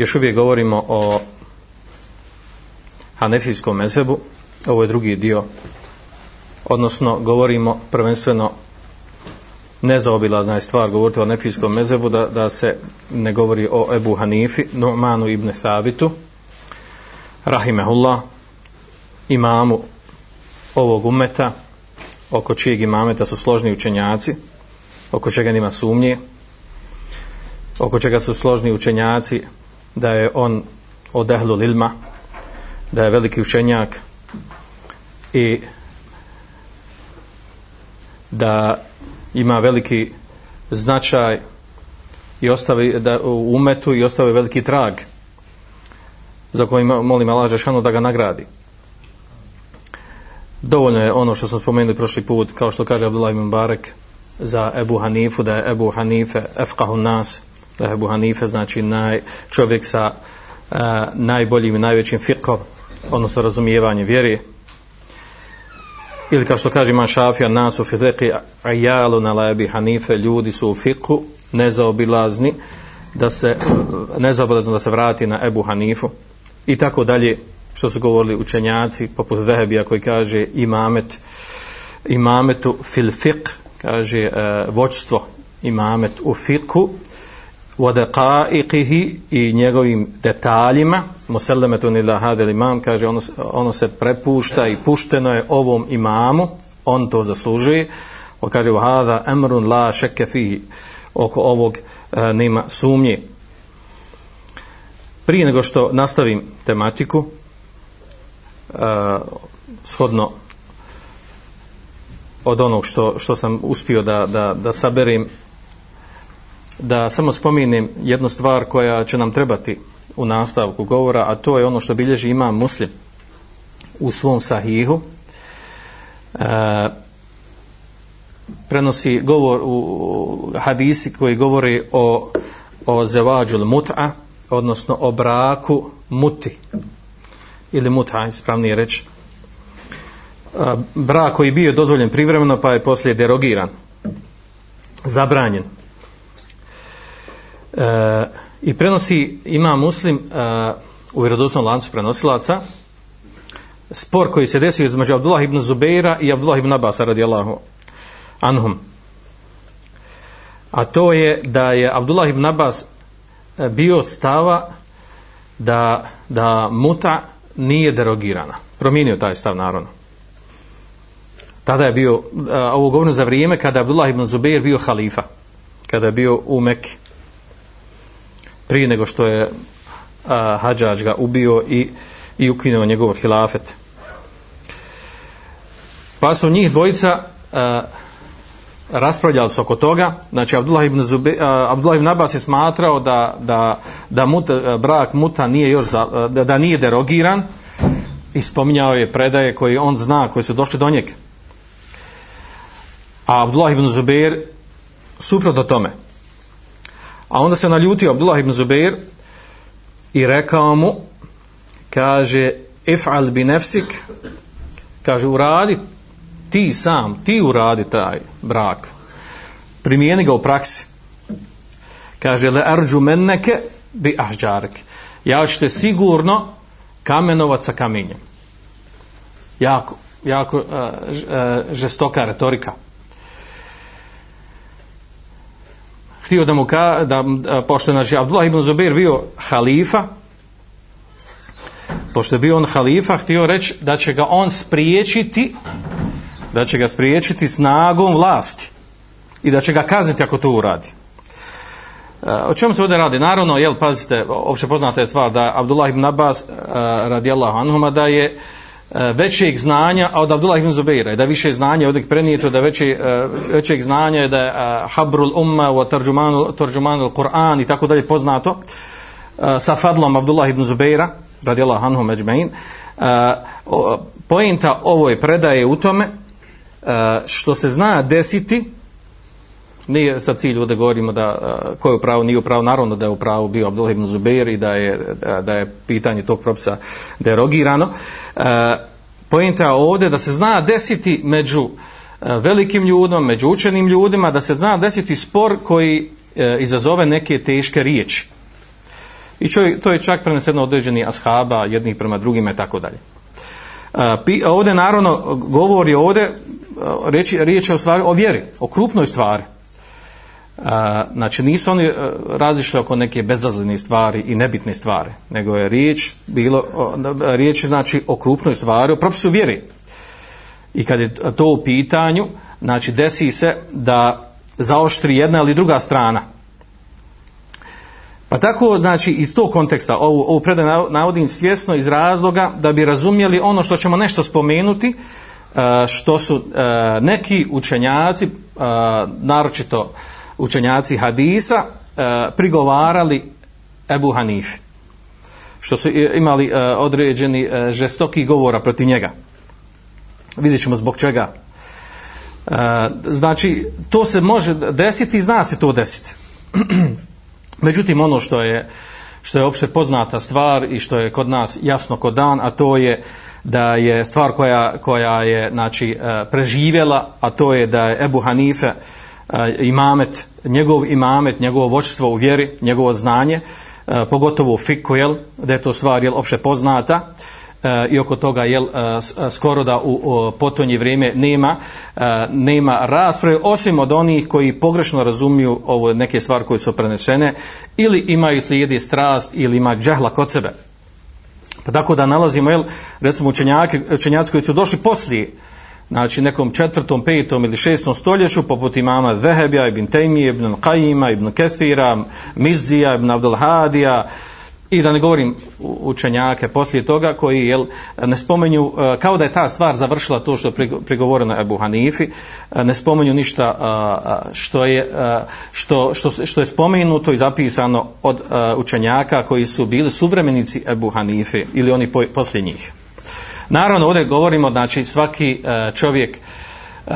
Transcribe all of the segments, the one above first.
Još uvijek govorimo o Hanefijskom mezebu, ovo je drugi dio odnosno govorimo prvenstveno nezaobilazna je stvar govoriti o nefijskom mezebu da, da se ne govori o Ebu Hanifi Nu'manu ibn Sabitu, Rahimehullah imamu ovog umeta oko čijeg imameta su složni učenjaci oko čega nima sumnje oko čega su složni učenjaci da je on od Ehlul lilma da je veliki učenjak i da ima veliki značaj i ostavi da u umetu i ostavi veliki trag za koji molim Allah Žešanu da ga nagradi. Dovoljno je ono što smo spomenuli prošli put, kao što kaže Abdullah ibn Barek za Ebu Hanifu, da je Ebu Hanife efkahu nas, da je Ebu Hanife znači naj, čovjek sa e, najboljim i najvećim fiqom, odnosno razumijevanje vjeri, ili kao što kaže Imam Šafija nas u fiqhi ajalu na lebi hanife ljudi su u fiqhu nezaobilazni da se nezaobilazno da se vrati na Ebu Hanifu. I tako dalje što su govorili učenjaci poput Vehebija koji kaže imamet imametu fil fiqh kaže e, voćstvo imamet u fiqhu ودقائقه i njegovim detaljima. Musallamatun ila hada imam kaže ono, ono se prepušta i pušteno je ovom imamu. On to zaslužuje. On kaže hada amrun la shakka fihi. Oko ovog e, nema sumnje. Prije nego što nastavim tematiku e, shodno od onog što, što sam uspio da, da, da saberim da samo spomenem jednu stvar koja će nam trebati u nastavku govora, a to je ono što bilježi ima muslim u svom sahihu. E, prenosi govor u hadisi koji govori o, o zevađul mut'a, odnosno o braku muti, ili mut'a, ispravnije reći. E, brak koji bio dozvoljen privremeno, pa je poslije derogiran, zabranjen e, i prenosi ima muslim e, u vjerodostojnom lancu prenosilaca spor koji se desio između Abdullah ibn Zubeira i Abdullah ibn Abbas radijallahu anhum. A to je da je Abdullah ibn Abbas e, bio stava da, da muta nije derogirana. Promijenio taj stav naravno. Tada je bio e, ovo govorim za vrijeme kada je Abdullah ibn Zubeir bio halifa kada je bio u Mekke prije nego što je a, Hadžađ ga ubio i, i ukinuo njegov hilafet. Pa su njih dvojica a, raspravljali su oko toga, znači Abdullah ibn, Zubi, a, Abdullah ibn Abbas je smatrao da, da, da muta, brak muta nije još za, da, da nije derogiran i spominjao je predaje koje on zna, koje su došle do njega. A Abdullah ibn Zubair suprotno tome. A onda se naljutio Abdullah ibn Zubair i rekao mu, kaže, if'al bi nefsik, kaže, uradi ti sam, ti uradi taj brak. Primijeni ga u praksi. Kaže, le arđu menneke bi ahđarek. Ja ću te sigurno kamenovat sa kamenjem. Jako, jako uh, uh, žestoka retorika. Htio da mu ka, da, pošto je znači, Abdullah ibn Zubair bio halifa, pošto je bio on halifa, htio reći da će ga on spriječiti, da će ga spriječiti snagom vlasti i da će ga kazniti ako to uradi. E, o čemu se ovdje radi? Naravno, jel, pazite, opće poznata je stvar da Abdullah ibn Abbas e, radijallahu anhuma da je uh, E, većeg znanja od Abdullah ibn Zubeira, da više znanja od prenijeto, da veće, e, većeg znanja je da je e, Habrul Umma wa tarjumanu, Tarđumanu Kur'an i tako dalje poznato, sa Fadlom Abdullah ibn Zubeira, radijallahu anhu međmein, uh, pojenta ovoj predaje u tome uh, što se zna desiti nije sa cilju da govorimo da ko je u pravu, nije u pravu, naravno da je u pravu bio Abdullah ibn Zubair i da je, da je pitanje tog propisa derogirano. Uh, pojenta ovdje da se zna desiti među velikim ljudima, među učenim ljudima, da se zna desiti spor koji e, izazove neke teške riječi. I čovjek, to je čak preneseno određeni ashaba, jednih prema drugima i tako dalje. Ovdje naravno govori ovdje, riječ, riječ je o stvari o vjeri, o krupnoj stvari. A, znači nisu oni e, razišli oko neke bezazlene stvari i nebitne stvari, nego je riječ bilo, e, riječ znači o krupnoj stvari, o propisu vjeri. I kad je to u pitanju, znači desi se da zaoštri jedna ili druga strana. Pa tako, znači, iz tog konteksta, ovu, ovu predaj navodim svjesno iz razloga da bi razumjeli ono što ćemo nešto spomenuti, e, što su neki učenjaci, naročito učenjaci hadisa e, prigovarali Ebu Hanifi što su imali e, određeni e, žestoki govora protiv njega. Vidjet ćemo zbog čega. E, znači to se može desiti i zna se to desiti. Međutim ono što je što je opšte poznata stvar i što je kod nas jasno kod dan a to je da je stvar koja, koja je znači, e, preživjela a to je da je Ebu Hanife imamet, njegov imamet, njegovo vočstvo u vjeri, njegovo znanje, pogotovo u fiku, jel, da je to stvar, jel, opće poznata, i oko toga, jel, skoro da u, potonje vrijeme nema, nema rasprave, osim od onih koji pogrešno razumiju ovo neke stvari koje su prenesene, ili imaju slijedi strast, ili ima džahla kod sebe. Pa tako da nalazimo, jel, recimo učenjaki, učenjaci koji su došli poslije, znači nekom četvrtom, petom ili šestom stoljeću, poput imama Zehebija, ibn Tejmije, ibn Qajima, ibn Kethira, Mizija, ibn Abdelhadija, i da ne govorim učenjake poslije toga koji jel, ne spomenju, e, kao da je ta stvar završila to što je prigovoreno Ebu Hanifi, e, ne spomenju ništa e, što je, što, što, što je spomenuto i zapisano od učenjaka koji su bili suvremenici Ebu Hanifi ili oni poslije njih. Naravno, ovdje govorimo, znači, svaki e, čovjek, e, uh,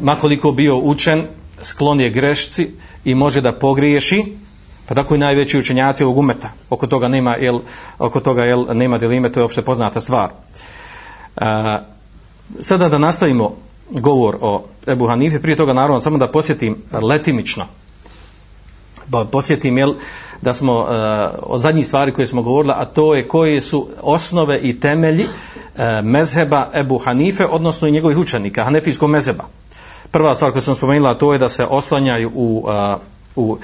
makoliko bio učen, sklon je grešci i može da pogriješi, pa tako i najveći učenjaci ovog umeta. Oko toga nema, jel, oko toga, jel, nema dilime, to je opšte poznata stvar. Uh, sada da nastavimo govor o Ebu Hanife, prije toga naravno samo da posjetim letimično, posjetim, jel, da smo e, uh, od zadnjih stvari koje smo govorili, a to je koje su osnove i temelji e, mezheba Ebu Hanife, odnosno i njegovih učenika, Hanefijskog mezheba. Prva stvar koju sam spomenula, to je da se oslanjaju u, uh, u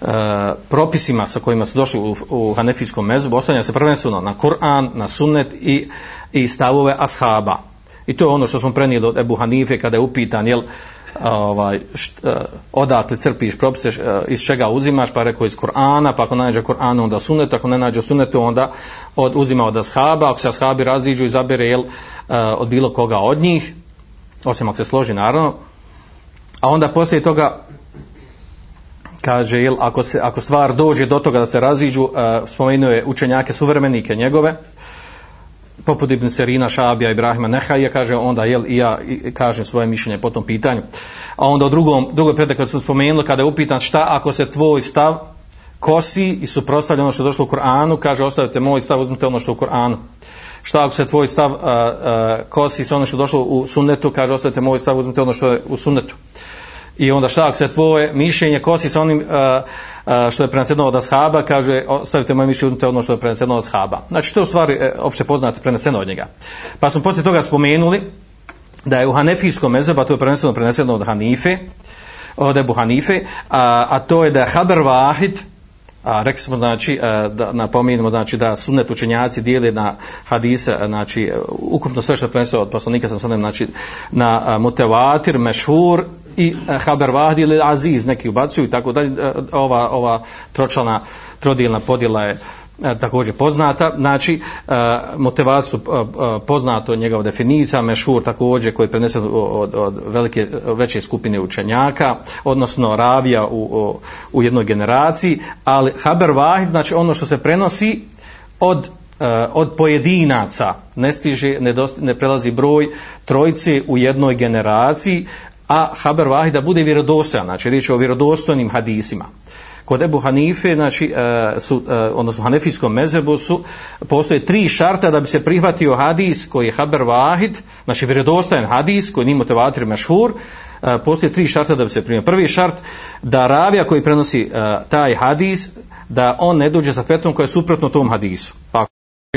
E, propisima sa kojima su došli u, u Hanefijskom mezhebu, oslanjaju se prvenstveno na Kur'an, na sunnet i, i stavove ashaba. I to je ono što smo prenijeli od Ebu Hanife kada je upitan, jel, ovaj, št, e, odatle crpiš propise, e, iz čega uzimaš, pa rekao iz Kur'ana, pa ako nađe Kur'an, onda sunet, ako ne nađe sunnet onda od, uzima od ashaba, ako se ashabi raziđu i zabere jel, e, od bilo koga od njih, osim ako se složi, naravno, a onda poslije toga kaže, jel, ako, se, ako stvar dođe do toga da se raziđu, spomenuje učenjake suvremenike njegove, uh, poput Ibn Serina, Šabija, Ibrahima, Nehaja, kaže onda jel, i ja i kažem svoje mišljenje po tom pitanju. A onda u drugom, drugoj predaj kad sam spomenuo, kada je upitan šta ako se tvoj stav kosi i suprostavlja ono što je došlo u Koranu, kaže ostavite moj stav, uzmite ono što je u Koranu. Šta ako se tvoj stav a, a, kosi s ono što je došlo u sunnetu, kaže ostavite moj stav, uzmite ono što je u sunnetu. I onda šta ako se tvoje mišljenje kosi sa onim uh, što je preneseno od ashaba, kaže, ostavite moje mišljenje, uzmite ono što je preneseno od ashaba. Znači, to je u stvari e, opće poznate preneseno od njega. Pa smo poslije toga spomenuli da je u Hanefijskom mezebu, a to je preneseno, preneseno od Hanife, od Ebu Hanife, a, a to je da je Haber Vahid, a rekli smo znači e, da napominjemo znači da sunnet učenjaci dijele na hadise znači ukupno sve što je preneseno od poslanika sam sad znači na mutevatir mešhur i e, haber vahdi ili aziz neki ubacuju i tako dalje. E, ova ova tročlana trodilna podjela je e, također poznata, znači e, su poznato njegova definicija, mešhur također koji je prenesen od, od velike, veće skupine učenjaka, odnosno ravija u, u, jednoj generaciji, ali haber vahid, znači ono što se prenosi od od pojedinaca ne stiže, ne, dosti, ne prelazi broj trojice u jednoj generaciji, a haber vahida bude vjerodostojan, znači riječ je o vjerodostojnim hadisima. Kod Ebu Hanife, znači, e, su, e, odnosno Hanefijskom mezebu su, postoje tri šarta da bi se prihvatio hadis koji je haber vahid, znači vjerodostojan hadis koji nije motivator mešhur, e, postoje tri šarta da bi se primio. Prvi šart da ravija koji prenosi taj hadis, da on ne dođe sa fetom koja je suprotno tom hadisu. Pa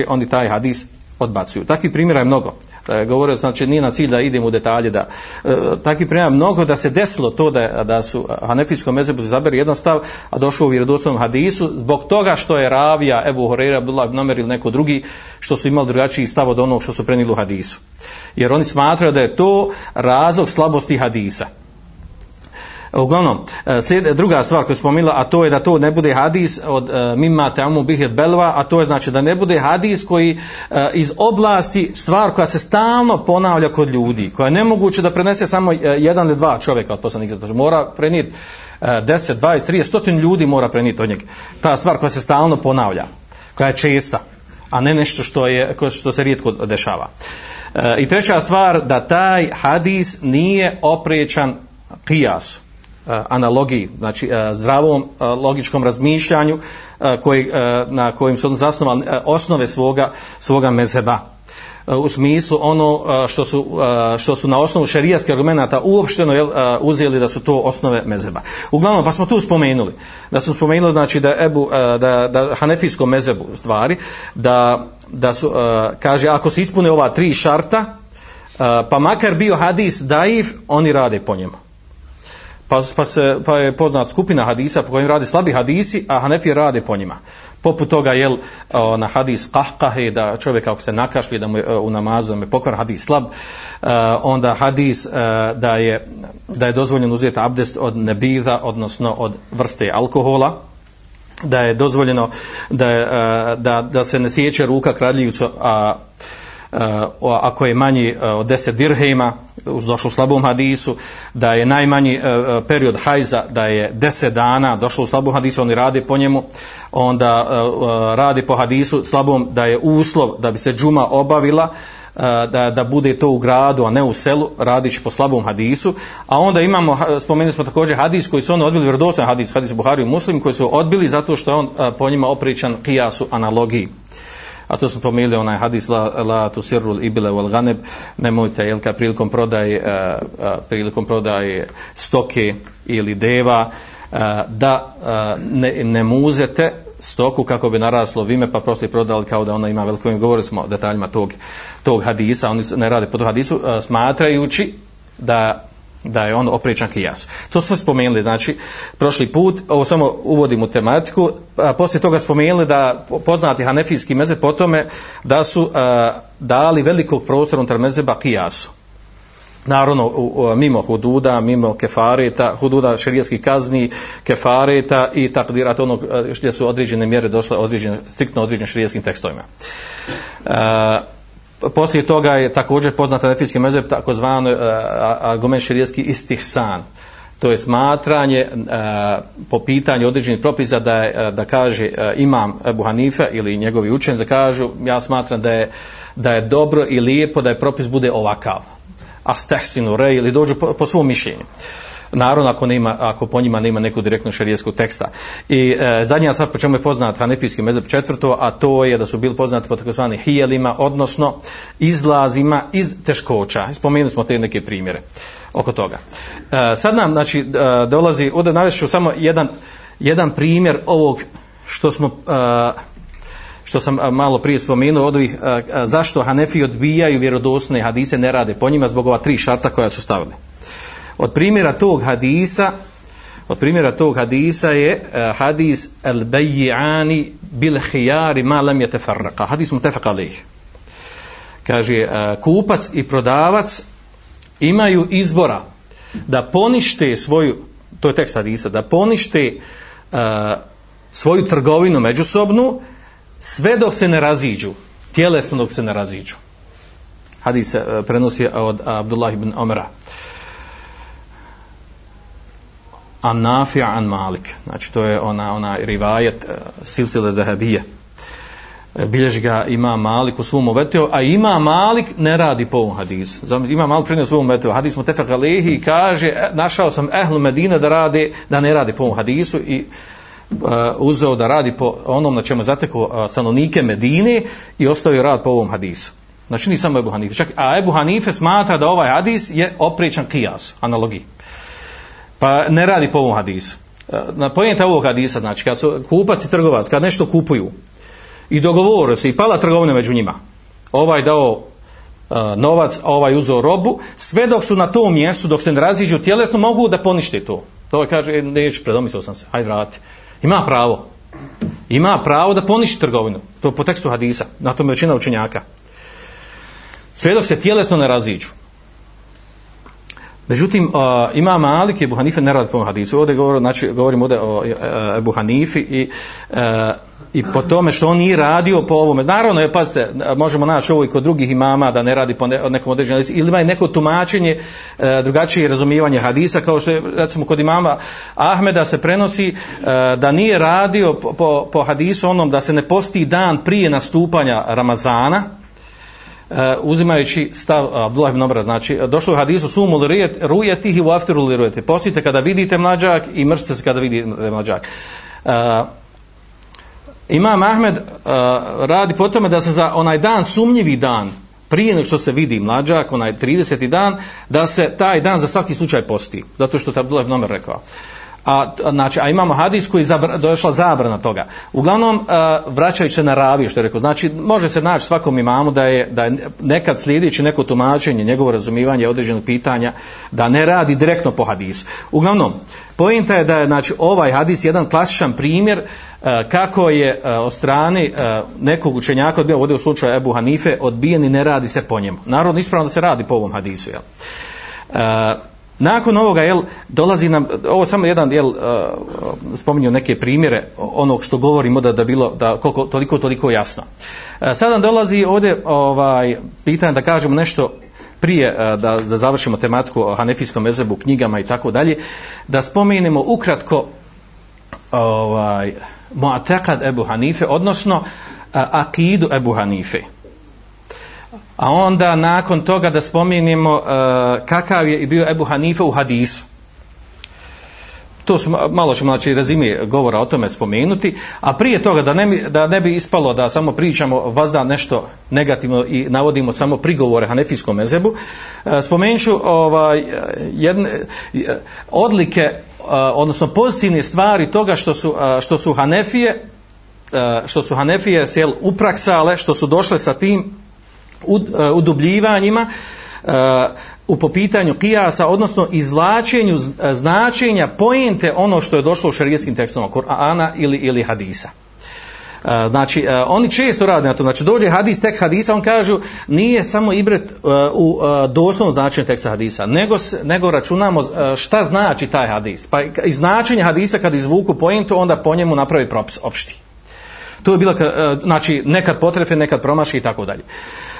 oni taj hadis odbacuju. Takvi primjera je mnogo. E, govorio znači nije na cilj da idem u detalje da e, takvi primjera mnogo da se desilo to da da su Hanefijskom mezebu zaberi jedan stav a došao u vjerodostojnom hadisu zbog toga što je ravija Ebu Horeira Abdullah ibn Omer ili neko drugi što su imali drugačiji stav od onog što su prenijeli u hadisu. Jer oni smatraju da je to razlog slabosti hadisa. Uglavnom, e, slijed, druga stvar koju spomenula, a to je da to ne bude hadis od e, mimma teamu bihet belva, a to je znači da ne bude hadis koji e, iz oblasti stvar koja se stalno ponavlja kod ljudi, koja je nemoguće da prenese samo jedan ili dva čovjeka od poslanika, znači, mora prenijeti 10, 20, 30, stotin ljudi mora prenijeti od njega. Ta stvar koja se stalno ponavlja, koja je česta, a ne nešto što, je, što se rijetko dešava. I treća stvar, da taj hadis nije opriječan kijasu Eh, analogiji, znači eh, zdravom eh, logičkom razmišljanju koji, na kojim su zasnovali osnove svoga, svoga mezheba u smislu ono što su, što su na osnovu šerijskih argumenta uopšteno jel, uzeli da su to osnove mezeba. Uglavnom, pa smo tu spomenuli, da smo spomenuli znači da Ebu, da, da hanefijskom mezebu stvari, da, da su, kaže, ako se ispune ova tri šarta, pa makar bio hadis daif, oni rade po njemu pa, pa, se, pa je poznat skupina hadisa po kojim radi slabi hadisi, a Hanefi rade po njima. Poput toga, jel, na hadis kahkahe, da čovjek ako se nakašli da mu je, e, u namazu, da mu je pokvar hadis slab, e, onda hadis e, da je, da je dozvoljeno uzeti abdest od nebiza, odnosno od vrste alkohola, da je dozvoljeno da, je, da, da se ne sjeće ruka kradljivcu, a Eh, ako je manji uh, od 10 dirhema, uz došlo u slabom hadisu, da je najmanji uh, period hajza, da je 10 dana, došlo u slabom hadisu, oni rade po njemu, onda uh, radi po hadisu slabom da je uslov da bi se džuma obavila, da, da bude to u gradu, a ne u selu, radići po slabom hadisu. A onda imamo, spomenuli smo također hadis koji su oni odbili, vjerodosan hadis, hadis Buhari i muslim, koji su odbili zato što je on po njima opričan kijasu analogiji a to smo pomenuli onaj hadis la, la tu sirrul ibile wal ganeb nemojte jel kad prilikom prodaje uh, prilikom prodaje stoke ili deva uh, da uh, ne, ne muzete stoku kako bi naraslo vime pa prosto prodali kao da ona ima veliko ime. Govorili smo o detaljima tog, tog hadisa. Oni ne rade po tog hadisu uh, smatrajući da da je on opričan kijas. To smo spomenuli, znači, prošli put, ovo samo uvodim u tematiku, a poslije toga spomenuli da poznati hanefijski meze po tome da su a, dali velikog prostora unutar mezeba kijasu. Naravno, u, u, mimo hududa, mimo kefareta, hududa šerijskih kazni, kefareta i takdirata onog gdje su određene mjere došle određene, striktno određenim šerijskim tekstovima. A, poslije toga je također poznat nefijski mezeb takozvano uh, e, argument širijski istihsan. To je smatranje uh, po pitanju određenih propisa da, je, uh, da kaže uh, imam Ebu Hanife ili njegovi učenci da kažu ja smatram da je, da je dobro i lijepo da je propis bude ovakav. A stehsinu re ili dođu po, po svom mišljenju. uh, naravno ako, nema, ako po njima nema neku direktno šarijeskog teksta. I e, zadnja stvar po čemu je poznat hanefijski mezeb četvrto, a to je da su bili poznati po takozvanim hijelima, odnosno izlazima iz teškoća. Spomenuli smo te neke primjere oko toga. E, sad nam, znači, e, dolazi, ovdje navešću samo jedan, jedan primjer ovog što smo... E, što sam e, malo prije spomenuo od ovih, e, e, zašto Hanefi odbijaju vjerodostojne hadise, ne rade po njima zbog ova tri šarta koja su stavili. Od primjera tog hadisa od primjera tog hadisa je uh, hadis al bay'ani bil khiyari ma lam yatafarraqa hadis mutafaq alayh kaže uh, kupac i prodavac imaju izbora da ponište svoju to je tekst hadisa da ponište uh, svoju trgovinu međusobnu sve dok se ne raziđu, tjelesno dok se ne raziđu. Hadis se prenosi od Abdullah ibn Omera. An Nafi' an Malik. Znači to je ona, ona rivajet uh, silsile zahabije. Eh, bilježi ga ima Malik u svom uvetio, a ima Malik ne radi po ovom hadisu. Ima Malik prinio svom uvetio. Hadis mu tefak alehi i kaže, eh, našao sam ehlu Medine da, rade, da ne radi po ovom hadisu i uh, uzeo da radi po onom na čemu zateko uh, stanovnike Medine i ostavio rad po ovom hadisu. Znači ni samo Ebu Hanife. Čak, a Ebu Hanife smatra da ovaj hadis je opričan kijas, analogiji. Pa ne radi po ovom hadisu. E, na pojenta ovog hadisa, znači kad su kupac i trgovac, kad nešto kupuju i dogovore se i pala trgovina među njima, ovaj dao uh, novac, a ovaj uzeo robu, sve dok su na tom mjestu, dok se ne raziđu tjelesno, mogu da ponište to. To ovaj kaže, e, neću, predomislio sam se, hajde vrati. Ima pravo. Ima pravo da poništi trgovinu. To po tekstu hadisa. Na tome većina učenjaka. Sve dok se tjelesno ne raziđu. Međutim, uh, ima Malik i Buhanife ne radi po hadisu. Ovdje govor, znači, govorim ovdje o e, e, uh, Buhanifi i, uh, i po tome što on nije radio po ovome. Naravno, je, pazite, možemo naći ovo i kod drugih imama da ne radi po ne, nekom određenom hadisu. Ili ima neko tumačenje, uh, drugačije razumijevanje hadisa, kao što je, recimo, kod imama Ahmeda se prenosi uh, da nije radio po, po, po hadisu onom da se ne posti dan prije nastupanja Ramazana, uh, uzimajući stav eh, Abdullah ibn Omara, znači eh, došlo u hadisu sumu li rujetihi u aftiru li rujeti. Postite kada vidite mlađak i mrste se kada vidite mlađak. Uh, Imam Ahmed uh, radi po tome da se za onaj dan, sumnjivi dan, prije nego što se vidi mlađak, onaj 30. dan, da se taj dan za svaki slučaj posti. Zato što je Abdullah ibn Omar rekao. Uh, a, znači, a imamo hadis koji je došla zabrana toga. Uglavnom, a, vraćajući se na raviju, što je rekao, znači, može se naći svakom imamu da je, da je nekad slijedeći neko tumačenje, njegovo razumivanje određenog pitanja, da ne radi direktno po hadisu. Uglavnom, pojenta je da je, znači, ovaj hadis jedan klasičan primjer a, kako je a, od strane a, nekog učenjaka odbio, ovdje u slučaju Ebu Hanife, odbijen i ne radi se po njemu. Naravno, ispravno da se radi po ovom hadisu, jel? A, Nakon ovoga, jel, dolazi nam, ovo samo jedan, jel, uh, spominju neke primjere onog što govorimo da da bilo, da koliko, toliko, toliko jasno. Uh, Sada dolazi ovdje ovaj, pitanje da kažemo nešto prije uh, da, da završimo tematiku o Hanefijskom mezebu, knjigama i tako dalje, da spomenemo ukratko ovaj, Mu'atakad Ebu Hanife, odnosno Akidu Ebu Hanife. A onda nakon toga da spomenemo uh, e, kakav je bio Ebu Hanife u hadisu. To su malo ćemo znači razime govora o tome spomenuti, a prije toga da ne, da ne bi ispalo da samo pričamo vazda nešto negativno i navodimo samo prigovore Hanefijskom mezebu, uh, spomenut ću ovaj, jedne, odlike, uh, odnosno pozitivne stvari toga što su, uh, što su Hanefije, što su Hanefije sjel upraksale, što su došle sa tim E, udubljivanjima e, u popitanju kijasa, odnosno izvlačenju e, značenja pojente ono što je došlo u šarijetskim tekstom Korana ili, ili hadisa. Znači, oni često rade na to, znači dođe hadis, tekst hadisa, on kažu nije samo ibret u doslovnom značenju teksta hadisa, nego, nego računamo šta znači taj hadis. Pa i značenje hadisa kad izvuku pojentu, onda po njemu napravi propis opšti. To je bilo, znači, nekad potrefe, nekad promaši i tako dalje.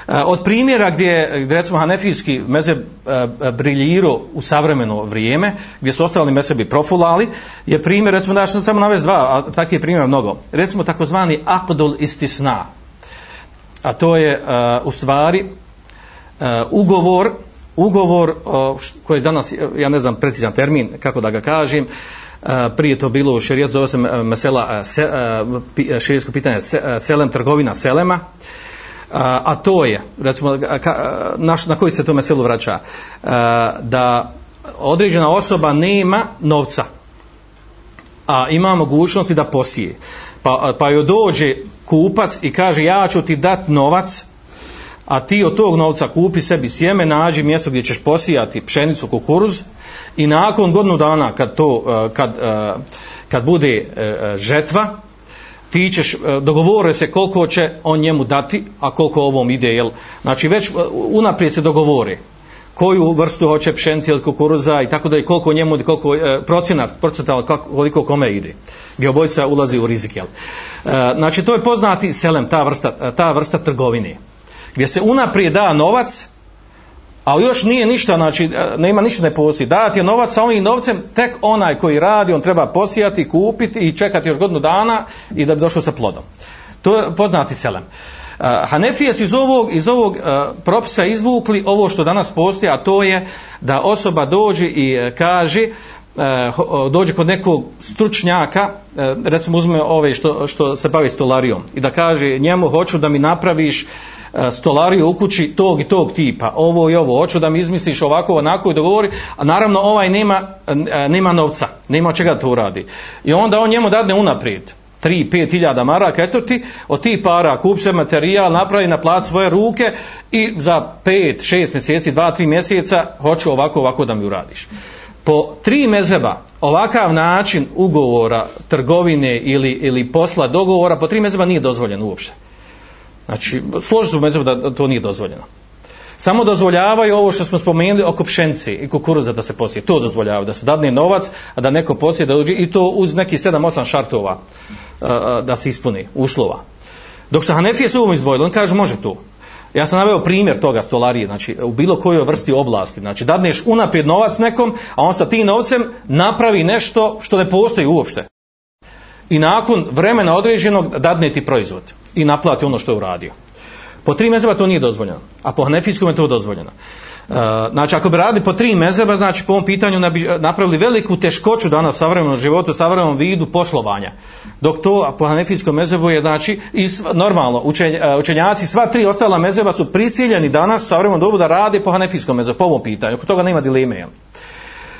Od primjera gdje, gdje recimo Hanefijski mezeb e, briljiro u savremeno vrijeme, gdje su ostali mesebi profulali, je primjer, recimo da ću samo navesti dva, a takvih primjera mnogo. Recimo takozvani akdol istisna. A to je uh, u stvari uh, ugovor, ugovor uh, koji je danas, ja ne znam precizan termin, kako da ga kažem, prije to bilo u šerijat, zove se mesela, uh, se, uh, pitanje, se, selem, trgovina selema, uh, a, a to je, recimo, ka, na, na koji se to meselu vraća, a, da određena osoba nema novca, a ima mogućnosti da posije. Pa, pa joj dođe kupac i kaže ja ću ti dat novac, a ti od tog novca kupi sebi sjeme, nađi mjesto gdje ćeš posijati pšenicu, kukuruz i nakon godinu dana kad to, kad, kad bude e, e, žetva, ti ćeš, e, dogovore se koliko će on njemu dati, a koliko ovom ide, jel? Znači već e, unaprijed se dogovore. koju vrstu hoće pšenice ili kukuruza i tako da je koliko njemu, koliko e, procenat, procenat koliko kome ide. Gdje obojica ulazi u rizik, jel? E, znači, to je poznati selem, ta vrsta, ta vrsta trgovine. Gdje se unaprijed da novac, ali još nije ništa, znači, e, nema ništa ne postoji. Dati je novac sa ovim novcem, tek onaj koji radi, on treba posijati, kupiti i čekati još godinu dana i da bi došao sa plodom. To je poznati selem. Uh, Hanefije su iz ovog, iz ovog uh, propisa izvukli ovo što danas postoji, a to je da osoba dođe i uh, kaže, uh, dođe kod nekog stručnjaka, uh, recimo uzme ove što, što se bavi stolarijom, i da kaže njemu hoću da mi napraviš E, stolariju u kući tog i tog tipa, ovo i ovo, hoću da mi izmisliš ovako, onako i dogovori, a naravno ovaj nema, e, nema novca, nema čega to uradi. I onda on njemu dadne unaprijed, 3-5 hiljada maraka, eto ti, od tih para kup se materijal, napravi na plat svoje ruke i za 5-6 mjeseci, 2-3 mjeseca hoću ovako, ovako da mi uradiš. Po tri mezeba ovakav način ugovora, trgovine ili, ili posla, dogovora, po tri mezeba nije dozvoljen uopšte. Znači, složi su mezeba da to nije dozvoljeno. Samo dozvoljavaju ovo što smo spomenuli oko pšenci i kukuruza da se posije. To dozvoljavaju, da se dadne novac, a da neko posije da uđe i to uz neki 7-8 šartova da se ispuni uslova. Dok su Hanefije su ovom izdvojili, on kaže može to. Ja sam naveo primjer toga stolarije, znači u bilo kojoj vrsti oblasti. Znači dadneš unaprijed novac nekom, a on sa tim novcem napravi nešto što ne postoji uopšte. I nakon vremena određenog dadne ti proizvod i naplati ono što je uradio. Po tri mezeba to nije dozvoljeno, a po hanefijskom je to dozvoljeno. E, znači ako bi radili po tri mezeba, znači po ovom pitanju ne bi napravili veliku teškoću danas u savremenom životu, savremenom vidu poslovanja. Dok to po hanefijskom mezebu je znači i normalno učenj, e, učenjaci sva tri ostala mezeba su prisiljeni danas u savremenom dobu da rade po hanefijskom mezebu po ovom pitanju. Oko toga nema dileme. Jel?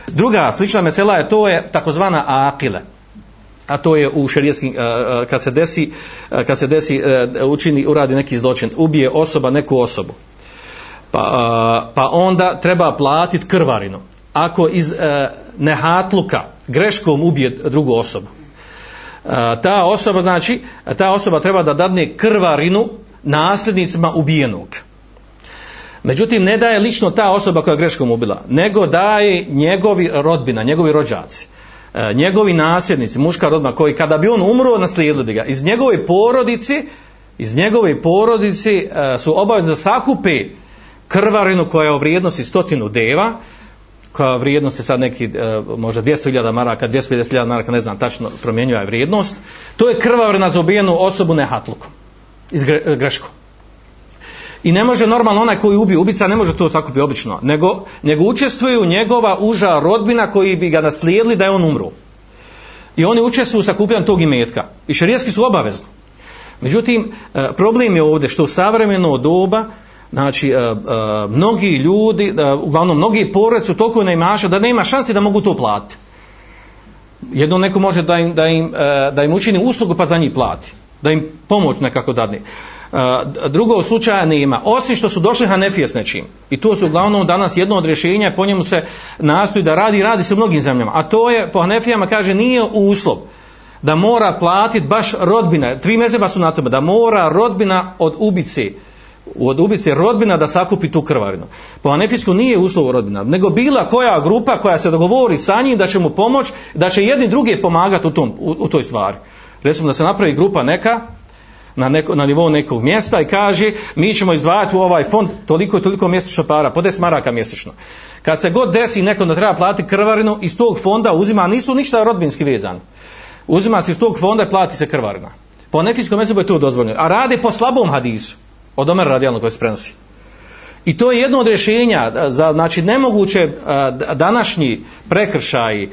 Druga slična mesela je to je takozvana akile a to je u šerijskim kad se desi kad se desi e, učini uradi neki zločin ubije osoba neku osobu. Pa, pa onda treba platiti krvarinu. Ako iz e, nehatluka greškom ubije drugu osobu. E, ta osoba znači ta osoba treba da dadne krvarinu nasljednicima ubijenog. Međutim ne daje lično ta osoba koja je greškom ubila nego daje njegovi rodbina njegovi rođaci. E, njegovi nasljednici, muška rodma, koji kada bi on umro, naslijedili ga. Iz njegove porodice, iz njegove porodice e, su obavezni da sakupe krvarinu koja je u vrijednosti stotinu deva, koja vrijednost je sad neki, e, možda 200.000 maraka, 250.000 maraka, ne znam, tačno promjenjuje vrijednost. To je krvarina za ubijenu osobu nehatlukom, iz e, greškom. I ne može normalno onaj koji ubije ubica, ne može to sakupi obično, nego, nego učestvuju njegova uža rodbina koji bi ga naslijedili da je on umru. I oni učestvuju u sakupljanju tog imetka. I šarijetski su obavezni. Međutim, e, problem je ovdje što u savremeno doba, znači, e, e, mnogi ljudi, uglavnom mnogi porec su toliko neimaša da nema šanse da mogu to platiti. Jedno neko može da im, da im, da im učini uslugu pa za njih plati. Da im pomoć nekako dadne drugog slučaja nema, osim što su došli Hanefije s nečim. I to su uglavnom danas jedno od rješenja, po njemu se nastoji da radi, radi se u mnogim zemljama. A to je, po Hanefijama kaže, nije uslov da mora platiti baš rodbina, tri mezeba su na tome, da mora rodbina od ubice, od ubice rodbina da sakupi tu krvarinu. Po Hanefijsku nije uslov rodbina, nego bila koja grupa koja se dogovori sa njim da će mu pomoć, da će jedni drugi pomagati u, tom, u, u toj stvari. Recimo da se napravi grupa neka, na, neko, na nivou nekog mjesta i kaže mi ćemo izdvajati u ovaj fond toliko i toliko mjesečno para, po 10 maraka mjesečno. Kad se god desi neko da treba platiti krvarinu, iz tog fonda uzima, nisu ništa rodbinski vezani. Uzima se iz tog fonda i plati se krvarina. Po nefijskom mjesecu je to dozvoljeno. A radi po slabom hadisu. Od Omer radijalno koji se prenosi. I to je jedno od rješenja za znači nemoguće današnji prekršaj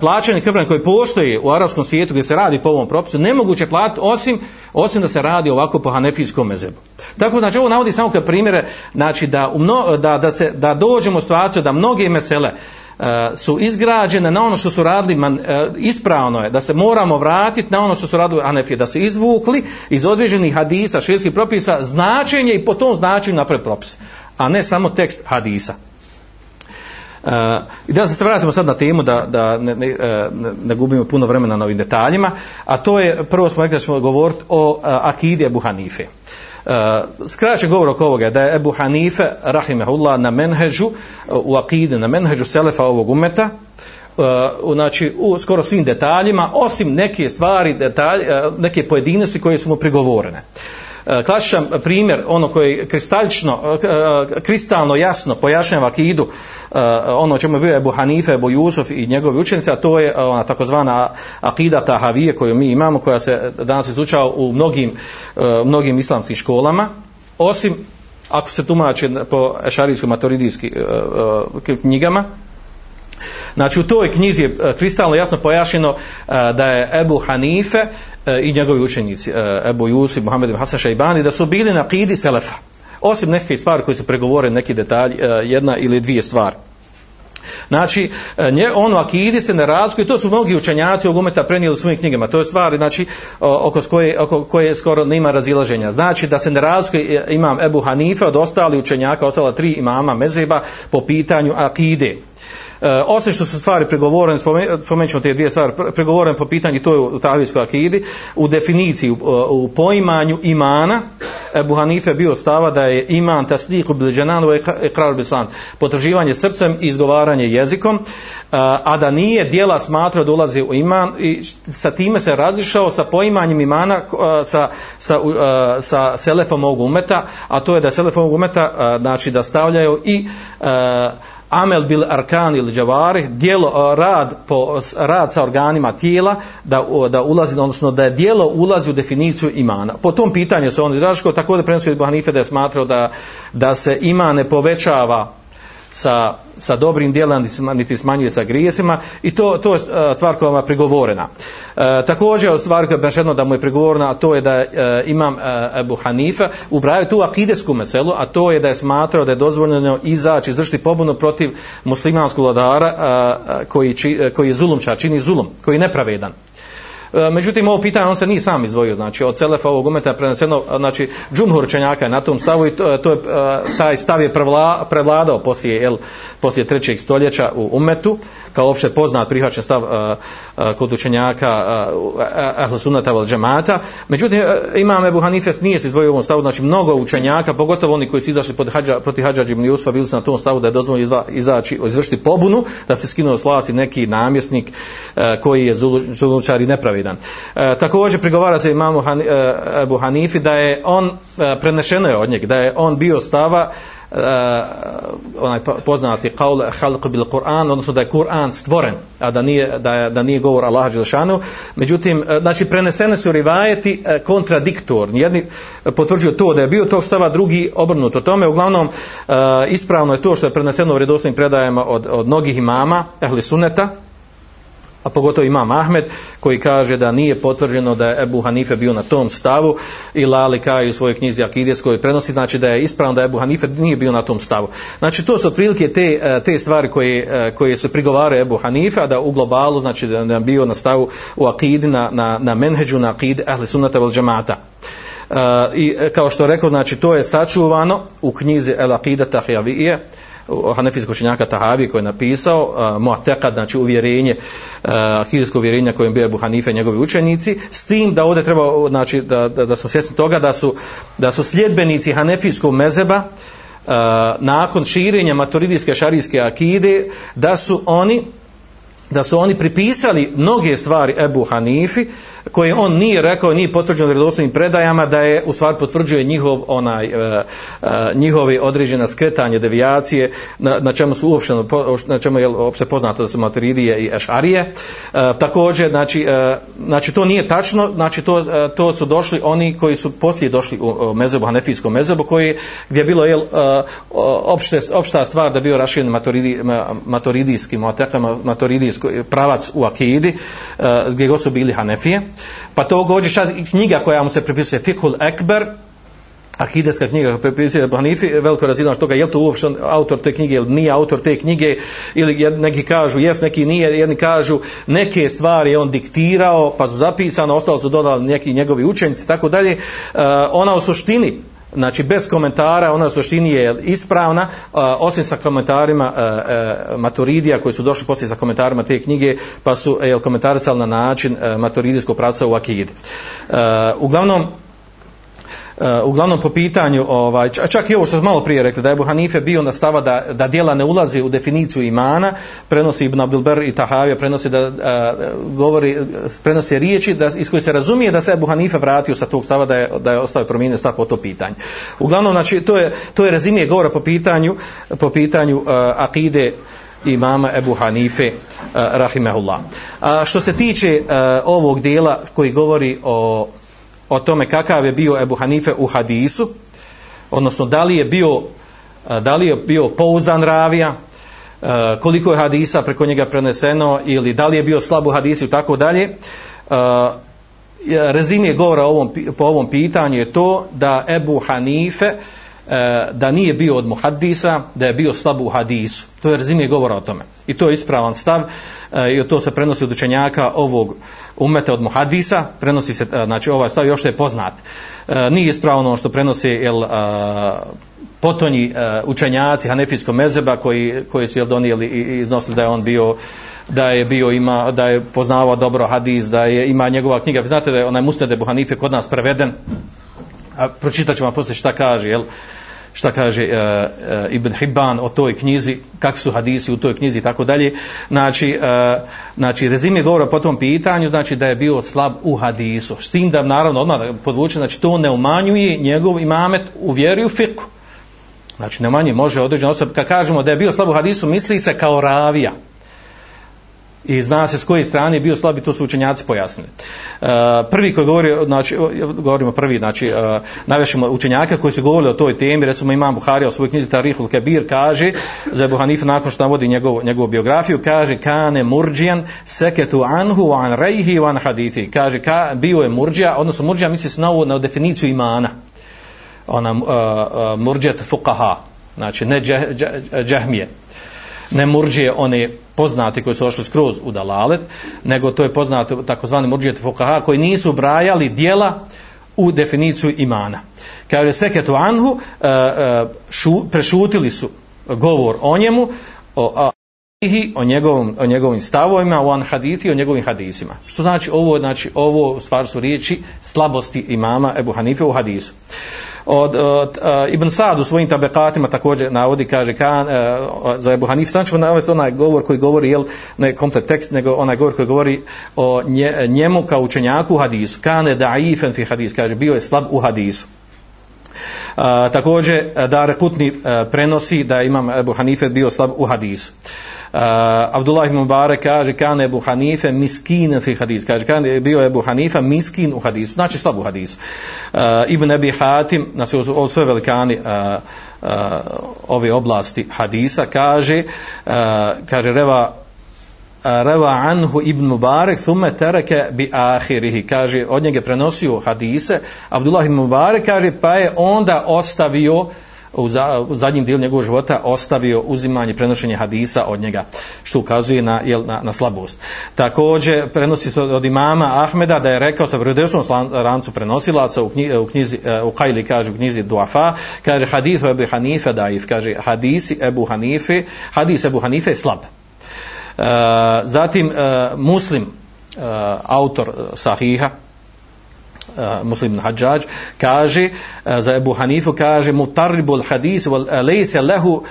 plaćanje krvna koji postoji u arapskom svijetu gdje se radi po ovom propisu, nemoguće platiti osim, osim da se radi ovako po hanefijskom mezebu. Tako znači ovo navodi samo kao primjere znači da, umno, da, da, se, da dođemo u situaciju da mnoge mesele uh, su izgrađene na ono što su radili man, uh, ispravno je da se moramo vratiti na ono što su radili Anefije, da se izvukli iz određenih hadisa, širskih propisa značenje i po tom značenju napred propis a ne samo tekst hadisa. Uh, I da se vratimo sad na temu da, da ne, ne, e, ne gubimo puno vremena na ovim detaljima, a to je, prvo smo rekli da ćemo govoriti o e, uh, akide Abu Hanife. Uh, skraćen govor oko ovoga je da je Ebu Hanife, rahimehullah, na menheđu, u akide, na menheđu selefa ovog umeta, uh, znači u skoro svim detaljima osim neke stvari detalj, uh, neke pojedinosti koje su mu prigovorene uh, E, klasičan primjer ono koje kristalično e, e, kristalno jasno pojašnjava akidu ono čemu je bio Ebu Hanife, Ebu Jusuf i njegovi učenici, a to je ona takozvana akida Tahavije koju mi imamo koja se danas izučava u mnogim, mnogim islamskim školama. Osim ako se tumače po ešarijskom maturidijskim knjigama Znači u toj knjizi je e, kristalno jasno pojašnjeno e, da je Ebu Hanife e, i njegovi učenici, Ebu Jusuf, Muhammed Hasan Šajbani, da su bili na kidi Selefa. Osim neke stvari koje se pregovore, neki detalji, jedna ili dvije stvari. Znači, nje, ono akidi se ne razlikuje, to su mnogi učenjaci ovog umeta prenijeli u svojim knjigama, to je stvari, znači, oko koje, oko koje skoro nema razilaženja. Znači, da se ne razlikuje imam Ebu Hanife od ostali učenjaka, ostala tri imama Mezeba po pitanju akide. E, osim što su stvari pregovorene, spomenut ćemo te dvije stvari, pregovorene po pitanju to je u Tavijskoj akidi, u definiciji, u, e, u poimanju imana, Ebu Hanife bio stava da je iman tasdiq u bilđananu i ekrar bislan, potraživanje srcem i izgovaranje jezikom, e, a da nije dijela smatra da ulazi u iman i sa time se razlišao sa poimanjem imana e, sa, sa, sa selefom ovog umeta, a to je da selefom ovog umeta znači da stavljaju i amel bil arkan ili džavari, dijelo, rad, po, rad sa organima tijela, da, da ulazi, odnosno da je dijelo ulazi u definiciju imana. Po tom pitanju se on izraško, također prenosio Ibn Hanife da je smatrao da, da se iman ne povećava sa, sa dobrim djelom, niti smanjuje sa grijesima i to, to je e, stvar koja je prigovorena. E, također, stvar koja je bešedno da mu je prigovorena, a to je da e, imam e, Ebu Hanifa ubraju tu akidesku meselu, a to je da je smatrao da je dozvoljeno izaći, izvršiti pobunu protiv muslimanskog vladara e, e koji, či, e, koji je zulumča, čini zulum, koji je nepravedan. E, međutim, ovo pitanje on se nije sam izdvojio, znači od Selefa ovog umeta preneseno, znači Džumhur čenjaka je na tom stavu i to, e, to je, e, taj stav je prevla, prevladao poslije, jel, poslije trećeg stoljeća u umetu, kao opšte poznat prihvaćen stav a, a, kod učenjaka uh, Sunnata val Džemata. Međutim, imam Ebu Hanifes nije se izdvojio u ovom stavu, znači mnogo učenjaka, pogotovo oni koji su izašli pod hađa, protiv hađa Džibni Jusfa, bili su na tom stavu da je dozvoljeno izaći, izvršiti pobunu, da se skinuo slasi neki namjesnik a, koji je zulučar i nepravidan. E, također prigovara se imamo Han, e, Ebu Hanifi da je on, e, prenešeno je od njeg, da je on bio stava e, onaj poznati qaul khalq bil Kur'an odnosno da je Kur'an stvoren a da nije da je, da nije govor Allaha Đelšanu. međutim e, znači prenesene su rivajeti e, kontradiktorni jedni e, potvrđuju to da je bio tog stava drugi obrnuto tome uglavnom e, ispravno je to što je preneseno u redosnim predajama od od mnogih imama ehli suneta a pogotovo imam Ahmed koji kaže da nije potvrđeno da je Ebu Hanife bio na tom stavu i Lali Kaj u svojoj knjizi Akides koji prenosi, znači da je ispravno da je Ebu Hanife nije bio na tom stavu. Znači to su otprilike te, eh, te stvari koje, eh, koje se prigovara Ebu Hanife, a da u globalu, znači da je bio na stavu u Akidi, na, na, na menheđu, na Akidi, ahli sunnata vel džamata. Uh, eh, I kao što rekao, znači to je sačuvano u knjizi El Akida Tahjavije, uh, hanefijskog učenjaka Tahavi koji je napisao uh, znači uvjerenje uh, akidijsko uvjerenje kojim bio Ebu Hanife njegovi učenici s tim da ovdje treba znači da, da, da smo svjesni toga da su, da su sljedbenici hanefijskog mezeba uh, nakon širenja maturidijske šarijske akide da su oni da su oni pripisali mnoge stvari Ebu Hanifi koje on nije rekao, nije potvrđeno vjerodostojnim predajama da je u stvari potvrđuje njihov onaj e, e, njihovi određena skretanje devijacije na, na čemu su uopšte na čemu je uopšte poznato da su Maturidije i Ešarije. E, također znači e, znači to nije tačno, znači to e, to su došli oni koji su poslije došli u, u mezebu hanefijskom mezebu koji gdje je bilo je e, opšte opšta stvar da bio raširen maturidi maturidijski maturidijski pravac u akidi e, gdje god su bili hanefije Pa to gođe šta knjiga koja mu se prepisuje Fikhul Ekber, akideska knjiga koja prepisuje Hanifi, veliko razina što ga je to uopšte autor te knjige ili nije autor te knjige ili neki kažu jes, neki nije, jedni kažu neke stvari je on diktirao pa su zapisano, ostalo su dodali neki njegovi učenici, tako dalje. E, ona u suštini znači bez komentara, ona u suštini je ispravna, osim sa komentarima a, Maturidija koji su došli poslije sa komentarima te knjige, pa su jel, komentarisali na način a, Maturidijskog pravca u Akidi. Uglavnom, uglavnom, uglavnom po pitanju, ovaj, čak i ovo što smo malo prije rekli, da je Ebu Hanife bio na stava da, da dijela ne ulazi u definiciju imana, prenosi Ibn Abdelber i Tahavija, prenosi da uh, govori, prenosi riječi da, iz koje se razumije da se Ebu Hanife vratio sa tog stava da je, da je ostao promijenio stav po to pitanje. Uglavnom, znači, to je, to je rezimije govora po pitanju, po pitanju uh, akide imama Ebu Hanife uh, rahimehullah. A što se tiče uh, ovog dijela koji govori o o tome kakav je bio Ebu Hanife u hadisu, odnosno da li je bio, e, da li je bio pouzan ravija, e, koliko je hadisa preko njega preneseno ili da li je bio slab u hadisu i tako dalje. E, Rezimije govora ovom, po ovom pitanju je to da Ebu Hanife E, da nije bio od muhaddisa, da je bio slab u hadisu. To je rezimije govora o tome. I to je ispravan stav e, i to se prenosi od učenjaka ovog umete od muhadisa, prenosi se, e, znači ovaj stav još je poznat. Nije ispravno ono što prenosi jel, potonji učenjaci hanefijskog mezeba koji, koji su jel, donijeli i iznosili da je on bio da je bio ima da je poznavao dobro hadis da je ima njegova knjiga znate da je onaj Musnad Buhanife kod nas preveden a pročitaću vam posle šta kaže jel šta kaže e, e, Ibn Hibban o toj knjizi, kakvi su hadisi u toj knjizi i tako dalje. Znači, e, znači rezime govora po tom pitanju, znači da je bio slab u hadisu. S tim da, naravno, odmah podvuče, znači to ne umanjuje njegov imamet u vjeri u fiku. Znači, ne manje može određena osoba, kad kažemo da je bio slab u hadisu, misli se kao ravija i zna se s koje strane je bio slab i to su učenjaci pojasnili. Uh, prvi koji govori, znači, govorimo prvi, znači, e, najvećemo učenjaka koji su govorili o toj temi, recimo imam Buharija u svojoj knjizi Tarihul Kebir, kaže, za Ebu Hanifa, nakon što navodi njegov, njegovu biografiju, kaže, kane murđijan seketu anhu an rejhi an hadithi. Kaže, ka, bio je murđija, odnosno murđija misli se na, ovu, na definiciju imana. Ona e, e, uh, uh, murđet fukaha, znači ne džahmije. Ne murđije one poznati koji su ošli skroz u dalalet, nego to je poznato takozvani murđijet fukaha koji nisu brajali dijela u definiciju imana. Kaže seketu anhu, e, e, šu, prešutili su govor o njemu, o, o njegovom o njegovim stavovima o an hadithi o njegovim hadisima što znači ovo znači ovo u stvari su riječi slabosti imama Ebu Hanife u hadisu od, od uh, Ibn Sad u svojim tabekatima također navodi, kaže kan, uh, za Ebu Hanif, sam znači, ćemo navesti onaj govor koji govori, jel, ne komplet tekst, nego onaj govor koji govori o nje, njemu kao učenjaku u hadisu. Kane daifen fi hadis, kaže, bio je slab u hadisu. Uh, također, da Kutni uh, prenosi da imam Ebu Hanife bio slab u hadisu. Uh, Abdullah ibn Mubarak kaže kan Ebu Hanife miskin fi hadis. Kaže kan je bio Ebu Hanifa miskin u hadisu. Znači slab u hadisu. Uh, Ibn Abi Hatim znači ovo sve velikani uh, uh, ove oblasti hadisa kaže uh, kaže reva reva anhu ibn Mubarak thume tereke bi ahirihi. Kaže od njega prenosio hadise. Abdullah ibn Mubarak kaže pa je onda ostavio u, za, u zadnjim dijelu njegovog života ostavio uzimanje prenošenje hadisa od njega što ukazuje na, jel, na, na slabost. Također prenosi se od imama Ahmeda da je rekao sa vredosnom rancu prenosilaca u, knji, u knjizi e, u Kajli kaže u knjizi Duafa kaže hadith Ebu Hanife daif kaže hadisi Ebu Hanife hadis Ebu Hanife je slab. E, zatim e, muslim e, autor e, sahiha muslim Hadžađ, kaže za Ebu Hanifu kaže mutarribul hadis wal lejse lehu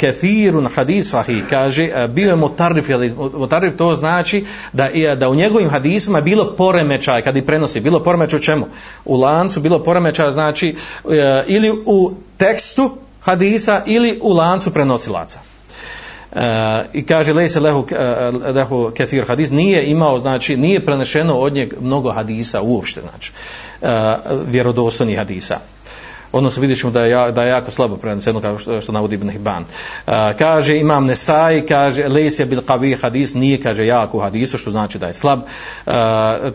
kathirun hadis sahih. Kaže bio je mutarrib mutarrib to znači da, da u njegovim hadisima bilo poremećaj kad ih prenosi bilo poremećaj u čemu? U lancu bilo poremećaj znači e, ili u tekstu hadisa ili u lancu prenosilaca. Eh, i kaže lejse lehu, eh, lehu kefir. Hadis nije imao znači nije prenešeno od njeg mnogo hadisa uopšte znači vjerodostojni vjerodostojnih hadisa. Odnosno vidjet ćemo da je, da je jako slabo preneseno kao što, što navodi Ibn Hibban. Uh, kaže imam Nesai kaže Lejsija bil qavi hadis nije kaže jako hadisu što znači da je slab. Uh,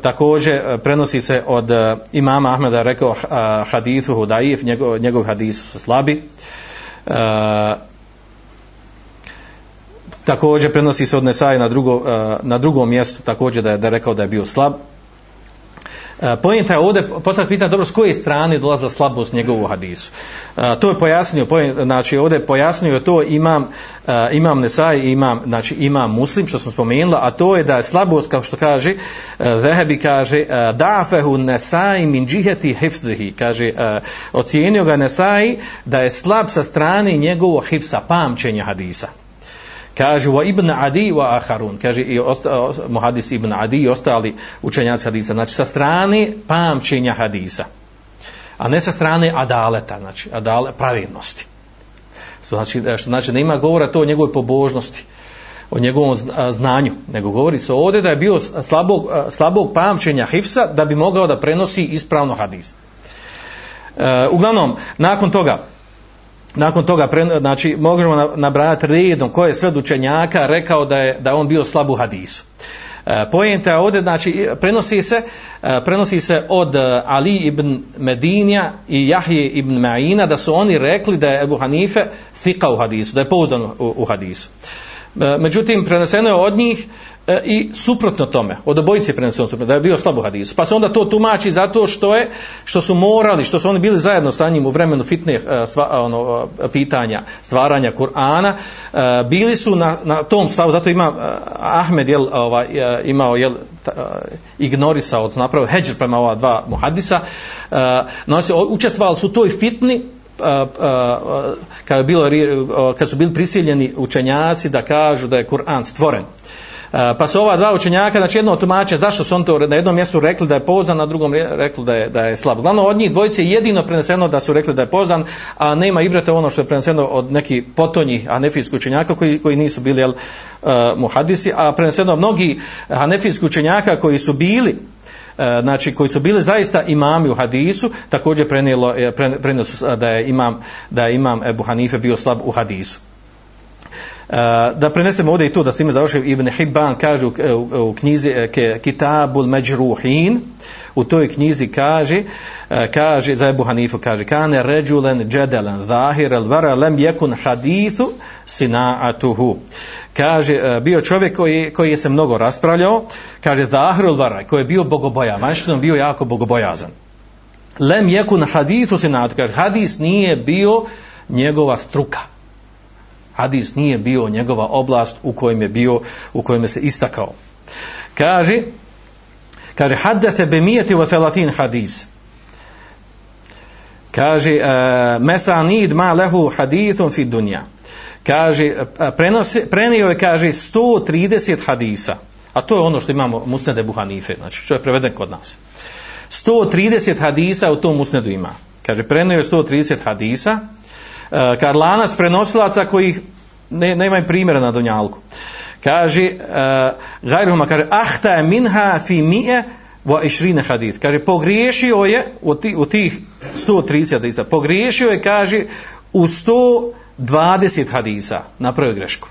također prenosi se od uh, imama Ahmeda rekao uh, hadithu hudaif njegov, njegov hadis su slabi. Uh, također prenosi se od Nesai na, drugo, eh, na drugom mjestu također da je, da je rekao da je bio slab eh, Pojenta je ovdje, postavljati pitanje, dobro, s koje strane dolaza slabost njegovu hadisu. Eh, to je pojasnio, znači ovdje pojasnio to imam, imam Nesaj, imam, znači imam Muslim, što smo spomenuli, a to je da je slabost, kao što kaže, Zehebi kaže, da'fehu Nesaj min džiheti hifzihi, kaže, ocijenio ga Nesaj da je slab sa strane njegovog hifsa, pamćenja hadisa kaže wa ibn adi wa Aharun. kaže i osta, muhadis ibn adi i ostali učenjaci hadisa znači sa strane pamćenja hadisa a ne sa strane adaleta znači adale pravilnosti što znači e, što znači nema ima govora to o njegovoj pobožnosti o njegovom znanju, nego govori se ovdje da je bio slabog, slabog pamćenja hifsa da bi mogao da prenosi ispravno hadis. E, uglavnom, nakon toga, nakon toga pre, znači možemo na- nabrajati redom koje je sve učenjaka rekao da je da on bio slab u hadisu. E, Pojenta je ovdje, znači, prenosi se, e, prenosi se od e, Ali ibn Medinja i Jahije ibn Ma'ina da su oni rekli da je Ebu Hanife thika u hadisu, da je pouzdan u, u hadisu. E, Međutim, preneseno je od njih e, i suprotno tome, od obojice prenosi on suprotno, da je bio slab u hadisu. Pa se onda to tumači zato što je, što su morali, što su oni bili zajedno sa njim u vremenu fitne e, sva, e, ono, e, pitanja, stvaranja Kur'ana, e, bili su na, na tom stavu, zato ima e, Ahmed jel, ovaj, imao jel, ta, ignorisao, napravio heđer prema ova dva muhadisa, e, no, se, učestvovali su u toj fitni, kada, je bilo, kada kad su bili prisiljeni učenjaci da kažu da je Kur'an stvoren. Pa su ova dva učenjaka, znači jedno tumače, zašto su on to na jednom mjestu rekli da je pozan, na drugom rekli da je, da je slab. Glavno od njih dvojice jedino preneseno da su rekli da je pozan, a nema ibrata ono što je preneseno od neki potonji hanefijskih učenjaka koji, koji nisu bili jel, uh, muhadisi, a preneseno mnogi hanefijskih učenjaka koji su bili e, znači koji su bili zaista imami u hadisu, također prenijelo, e, prenijelo su da je imam, da je imam Ebu Hanife bio slab u hadisu. Eh, da prenesemo ovdje i to da s time završim Ibn Hibban kaže u, eh, u, u knjizi eh, ke, Kitabul Međruhin u toj knjizi kaže kaže za Ebu Hanifu kaže kane ređulen džedelen zahir al vara lem jekun hadisu sina'atuhu. Kaže bio čovjek koji, koji je se mnogo raspravljao kaže zahir al vara koji je bio bogobojazan vanštinom znači bio jako bogobojazan. Lem jekun hadisu sina'atuhu kaže hadis nije bio njegova struka hadis nije bio njegova oblast u kojem je bio u kojem je se istakao. Kaže kaže haddese bemijeti u thelatin hadis. Kaže e, mesanid ma lehu hadithun fi dunja. Kaže e, e, prenosi, prenio je kaže 130 hadisa. A to je ono što imamo musnede buhanife znači što je preveden kod nas. 130 hadisa u tom musnedu ima. Kaže prenio je 130 hadisa Eh, karlanac prenosilaca kojih ne, nema primjera na donjalku kaže uh, gajruhuma kaže ahta minha fi mi'e wa išrine hadith. Kaže, pogriješio je u, ti, u tih 130 hadisa, pogriješio je, kaže, u 120 hadisa, napravio grešku.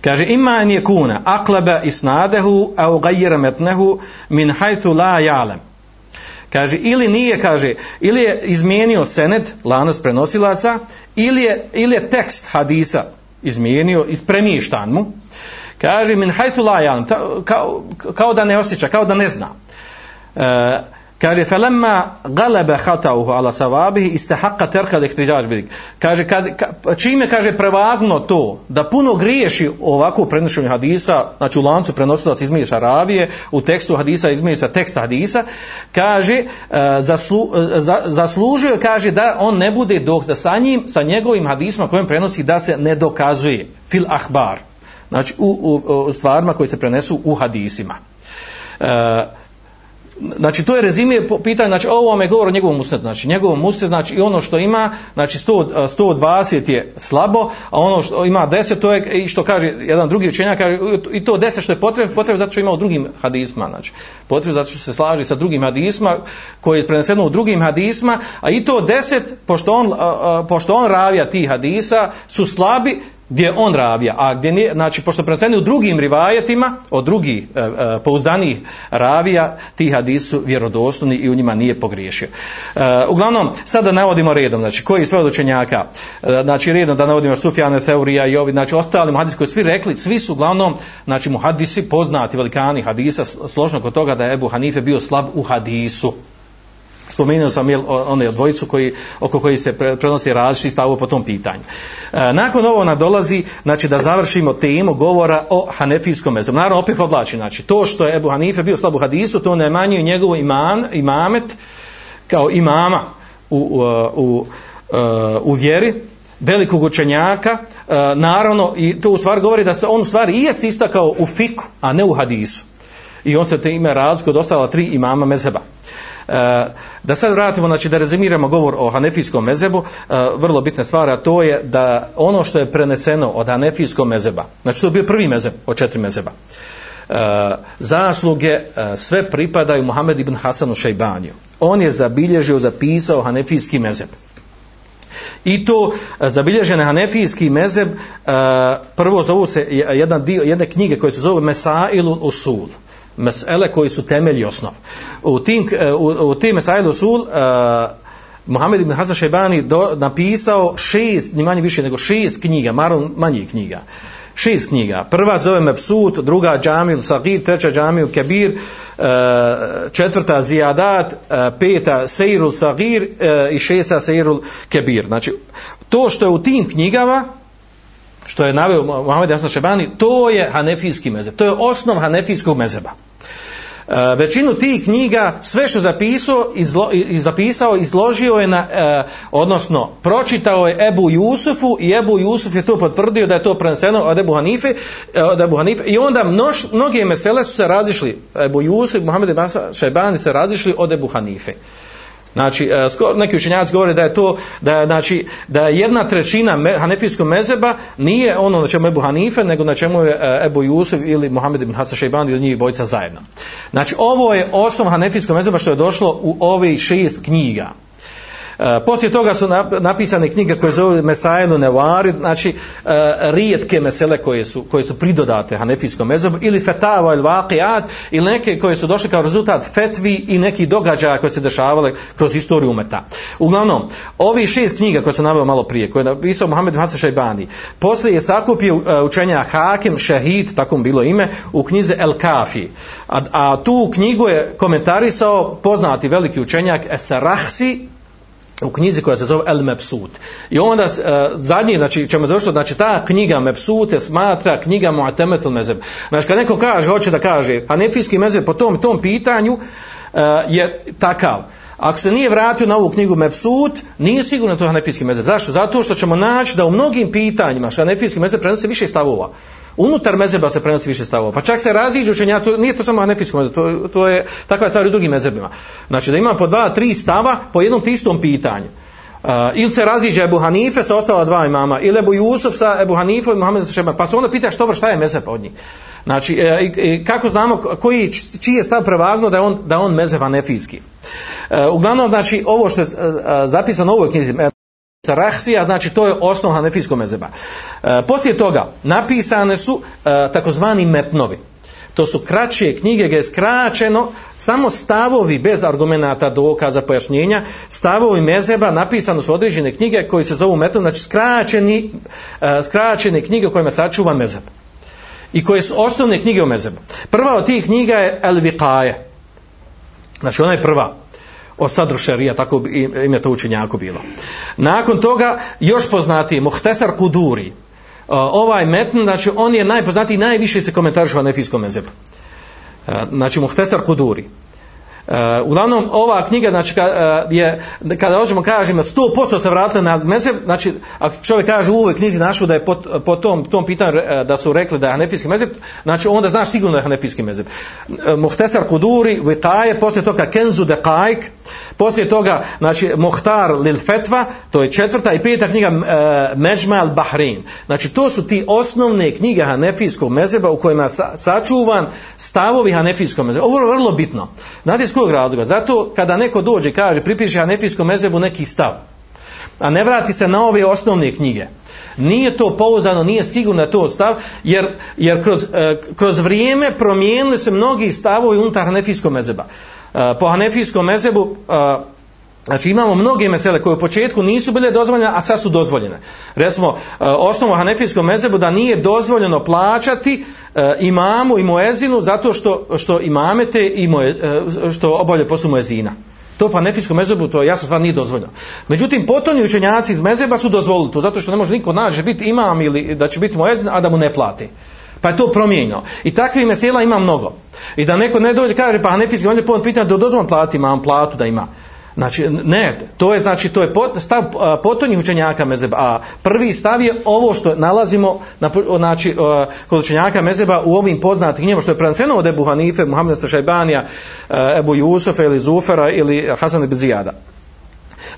Kaže, ima en je kuna, akleba isnadehu, au gajira metnehu, min hajthu la jalem. Kaže, ili nije, kaže, ili je izmijenio senet, lanos prenosilaca, ili je, ili je tekst hadisa izmijenio, ispremještan mu, kaže min hajtu la kao, kao da ne osjeća, kao da ne zna. E, kaže felemma galebe hatauhu ala savabihi istahaqqa terka lihtijaž bidik. Kaže kad, ka, čime kaže prevagno to da puno griješi ovako prenošenje hadisa, znači u lancu prenosilac između Arabije, u tekstu hadisa između sa teksta hadisa, kaže e, zaslu, e, za, zaslužio kaže da on ne bude dok za sa njim, sa njegovim hadisma kojem prenosi da se ne dokazuje fil ahbar znači u, u, u stvarima koji se prenesu u hadisima. E, znači to je rezime po znači ovo vam je govor o njegovom musnetu, znači njegovom musnetu, znači i ono što ima, znači 100, 120 je slabo, a ono što ima 10, to je i što kaže jedan drugi učenjak, kaže i to 10 što je potrebno, potrebno zato što ima u drugim hadisma, znači. Potrebno zato što se slaže sa drugim hadisma, koji je preneseno u drugim hadisma, a i to 10, pošto on, a, a, pošto on ravija tih hadisa, su slabi, gdje je on ravija, a gdje nije, znači, pošto preneseni u drugim rivajetima, od drugih e, e, pouzdanih ravija, ti hadisi su vjerodostojni i u njima nije pogriješio. E, uglavnom, sada navodimo redom, znači, koji sve od učenjaka, e, znači, redom da navodimo Sufjane, Seurija i ovi, znači, ostali muhadisi koji svi rekli, svi su uglavnom, znači, muhadisi poznati, velikani hadisa, složno kod toga da je Ebu Hanife bio slab u hadisu spomenuo sam jel, one dvojicu koji, oko koji se prenosi različiti stavu po tom pitanju. E, nakon ovo nadolazi, znači da završimo temu govora o hanefijskom mezu. Naravno, opet podlači, znači to što je Ebu Hanife bio slab u hadisu, to ne manjuje njegovu iman, imamet kao imama u, u, u, e, u vjeri, velikog učenjaka, e, naravno, i to u stvari govori da se on u stvari i jest istakao u fiku, a ne u hadisu. I on se te ime razliku od ostala tri imama mezeba. E, da sad vratimo, znači da rezimiramo govor o hanefijskom mezebu, eh, vrlo bitna stvar, a to je da ono što je preneseno od hanefijskog mezeba, znači to je bio prvi mezeb od četiri mezeba, e, eh, zasluge sve pripadaju Muhammed ibn Hasanu Šejbaniju. On je zabilježio, zapisao hanefijski mezeb. I to zabilježen hanefijski mezeb, prvo zovu se jedan dio, jedne knjige koje se zove Mesailu Usul. Mesele koji su temelji osnov. U tim, e, u, u tim mesele usul uh, Muhammed ibn Hasan Šebani do, napisao šest, ni manje više nego šest knjiga, marom manjih knjiga. Šest knjiga. Prva zove Mepsut, druga Džamil Sagir, treća Džamil Kebir, uh, četvrta Zijadat, uh, peta Seirul Sagir uh, i šesta Seirul Kebir. Znači, to što je u tim knjigama, što je naveo Muhammed Hasan Šebani, to je hanefijski mezeb. To je osnov hanefijskog mezeba. E, većinu tih knjiga, sve što zapisao, izlo, iz, zapisao, izložio je na, eh, odnosno, pročitao je Ebu Jusufu i Ebu Jusuf je to potvrdio da je to preneseno od Ebu Hanife, eh, od Ebu Hanife i onda mnoš, mnoge mesele su se razišli, Ebu Jusuf i Muhammed Šebani se razišli od Ebu Hanife. Znači, e, neki učenjaci govore da je to, da je, znači, da je jedna trećina me, hanefijskog mezeba nije ono na čemu je Ebu Hanife, nego na čemu je e, Ebu Jusuf ili Mohamed ibn Hasan Šejban ili njih bojica zajedno. Znači, ovo je osnov hanefijskog mezeba što je došlo u ove šest knjiga. E, poslije toga su napisane knjige koje zove Mesailu Nevari, znači e, rijetke mesele koje su, koje su pridodate Hanefijskom mezobu, ili Fetava ili Vakijat, ili neke koje su došle kao rezultat fetvi i neki događaja koje se dešavale kroz istoriju umeta. Uglavnom, ovi šest knjiga koje sam naveo malo prije, koje je napisao Mohamed Hasan Šajbani, poslije je sakupio e, učenja Hakim, Šehid, tako mu bilo ime, u knjize El Kafi. A, a tu knjigu je komentarisao poznati veliki učenjak Esarahsi, u knjizi koja se zove El Mepsut. I onda uh, zadnji, znači ćemo završiti, znači ta knjiga Mepsut je smatra knjiga Mu'atemet il Mezeb. Znači kad neko kaže, hoće da kaže, Hanefijski mezeb po tom, tom pitanju uh, je takav. Ako se nije vratio na ovu knjigu Mepsut, nije sigurno to Hanefijski mezeb. Zašto? Zato što ćemo naći da u mnogim pitanjima Hanefijski mezeb prenosi više stavova unutar mezeba se prenosi više stavova. Pa čak se raziđu učenjaci, nije to samo hanefijsko mezeb, to, to je takva je stvar u drugim mezebima. Znači da ima po dva, tri stava po jednom tistom pitanju. Uh, ili se raziđe Ebu Hanife sa ostala dva imama, ili Ebu Jusuf sa Ebu Hanifom i Muhammed sa Šeba. Pa se onda pita što šta je mezeb od njih. Znači, e, e, kako znamo koji, čiji je stav prevagno da je on, da on mezeb anefijski. E, uglavnom, znači, ovo što je e, e, zapisano u ovoj knjizi, Sarahsija, znači to je osnov hanefijskog mezeba. E, poslije toga napisane su e, takozvani metnovi. To su kraće knjige gdje je skraćeno samo stavovi bez argumenata, dokaza pojašnjenja, stavovi mezeba napisano su određene knjige koji se zovu metnovi, znači skraćeni, e, skraćene knjige u kojima sačuva mezeb. I koje su osnovne knjige o mezebu. Prva od tih knjiga je El Vikaje. Znači ona je prva o sadru šerija, tako im je to učenjako bilo. Nakon toga, još poznatiji, Muhtesar Kuduri, e, ovaj metn, znači on je najpoznatiji, najviše se komentariš u Anefijskom mezebu. E, znači, Muhtesar Kuduri. Uh, uglavnom ova knjiga znači ka, uh, je kada hoćemo kažemo 100% se vratila na mezheb znači ako čovjek kaže u ovoj knjizi našu da je po, po tom tom pitanju uh, da su rekli da je hanefijski mezheb znači onda znaš sigurno da je hanefijski mezheb. Uh, Muhtesar Kuduri Vitaje posle toga Kenzu de Kajk poslije toga znači Muhtar lil Fetva to je četvrta i peta knjiga uh, Međmal Bahrein. Znači to su ti osnovne knjige hanefijskog mezheba u kojima sa, sačuvan stavovi hanefijskog mezheba. Ovo je vrlo bitno. Znate kojeg razloga? Zato kada neko dođe kaže pripiše hanefijskom mezebu neki stav, a ne vrati se na ove osnovne knjige, nije to pouzdano, nije sigurno to stav, jer, jer kroz, e, kroz vrijeme promijenili se mnogi stavovi unutar hanefijskog mezeba. E, po hanefijskom mezebu e, Znači imamo mnoge mesele koje u početku nisu bile dozvoljene, a sad su dozvoljene. Recimo, e, osnovu hanefijskom mezebu da nije dozvoljeno plaćati e, imamu i moezinu zato što, što imamete i moje, e, što obavlja poslu moezina. To pa nefijskom mezebu, to jasno stvar nije dozvoljeno. Međutim, potonji učenjaci iz mezeba su dozvolili to, zato što ne može niko naći biti imam ili da će biti moezin, a da mu ne plati. Pa je to promijenjeno. I takvih mesela ima mnogo. I da neko ne dođe kaže, pa nefijski, on je povod pitanje da dozvoljeno plati imam platu da ima. Znači, ne, to je, znači, to je pot, stav potonjih učenjaka mezeba, a prvi stav je ovo što nalazimo na, znači, kod učenjaka mezeba u ovim poznatim knjima, što je prenanseno od Ebu Hanife, Muhammeda Strašajbanija, Ebu Jusufa ili Zufera ili Hasan ibn Zijada.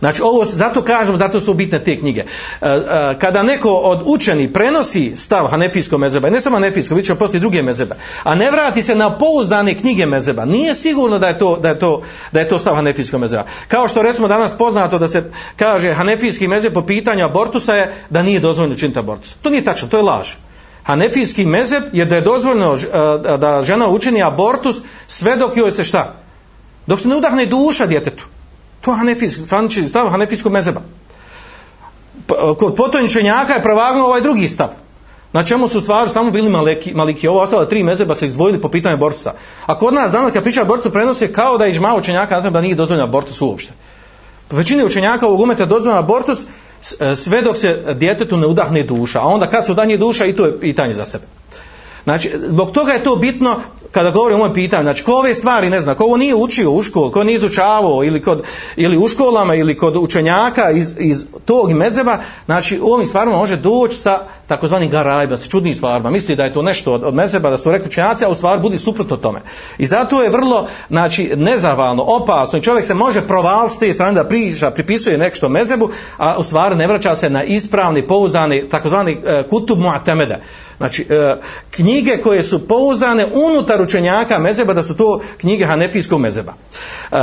Znači ovo, zato kažemo, zato su bitne te knjige. E, e, kada neko od učeni prenosi stav Hanefijskog mezeba, ne samo Hanefijskog, vidjet ćemo poslije druge mezeba, a ne vrati se na pouzdane knjige mezeba, nije sigurno da je to, da je to, da je to stav Hanefijskog mezeba. Kao što recimo danas poznato da se kaže Hanefijski mezeb po pitanju abortusa je da nije dozvoljeno činiti abortus. To nije tačno, to je laž. Hanefijski mezeb je da je dozvoljeno e, da žena učini abortus sve dok joj se šta? Dok se ne udahne duša djetetu. To je hanefijski, zvanični stav hanefijskog mezeba. Kod potonjičenjaka je pravagno ovaj drugi stav. Na čemu su stvari samo bili maliki, maliki. Ovo ostale tri mezeba se izdvojili po pitanju borca. A kod nas danas kad priča borcu prenose kao da je ižma učenjaka na da nije dozvoljena abortus uopšte. Po većini učenjaka ovog umeta dozvoljena abortus e, sve dok se djetetu ne udahne duša. A onda kad se udahne duša i to je pitanje za sebe. Znači, zbog toga je to bitno kada govorim o ovom pitanju, znači ko ove stvari ne zna, ko ovo nije učio u školu, ko nije izučavao ili, kod, ili u školama ili kod učenjaka iz, iz tog mezeba, znači u ovim stvarima može doći sa takozvanim garajba, sa čudnim stvarima. Misli da je to nešto od, od mezeba, da su to rekli učenjaci, a u stvari budi suprotno tome. I zato je vrlo znači, nezavalno, opasno i čovjek se može provaliti s te strane da priča, pripisuje nešto mezebu, a u stvari ne vraća se na ispravni, pouzdani, takozvani e, kutub mu'atemede. Znači, uh, knjige koje su pouzdane unutar učenjaka mezeba, da su to knjige hanefijskog mezeba. E,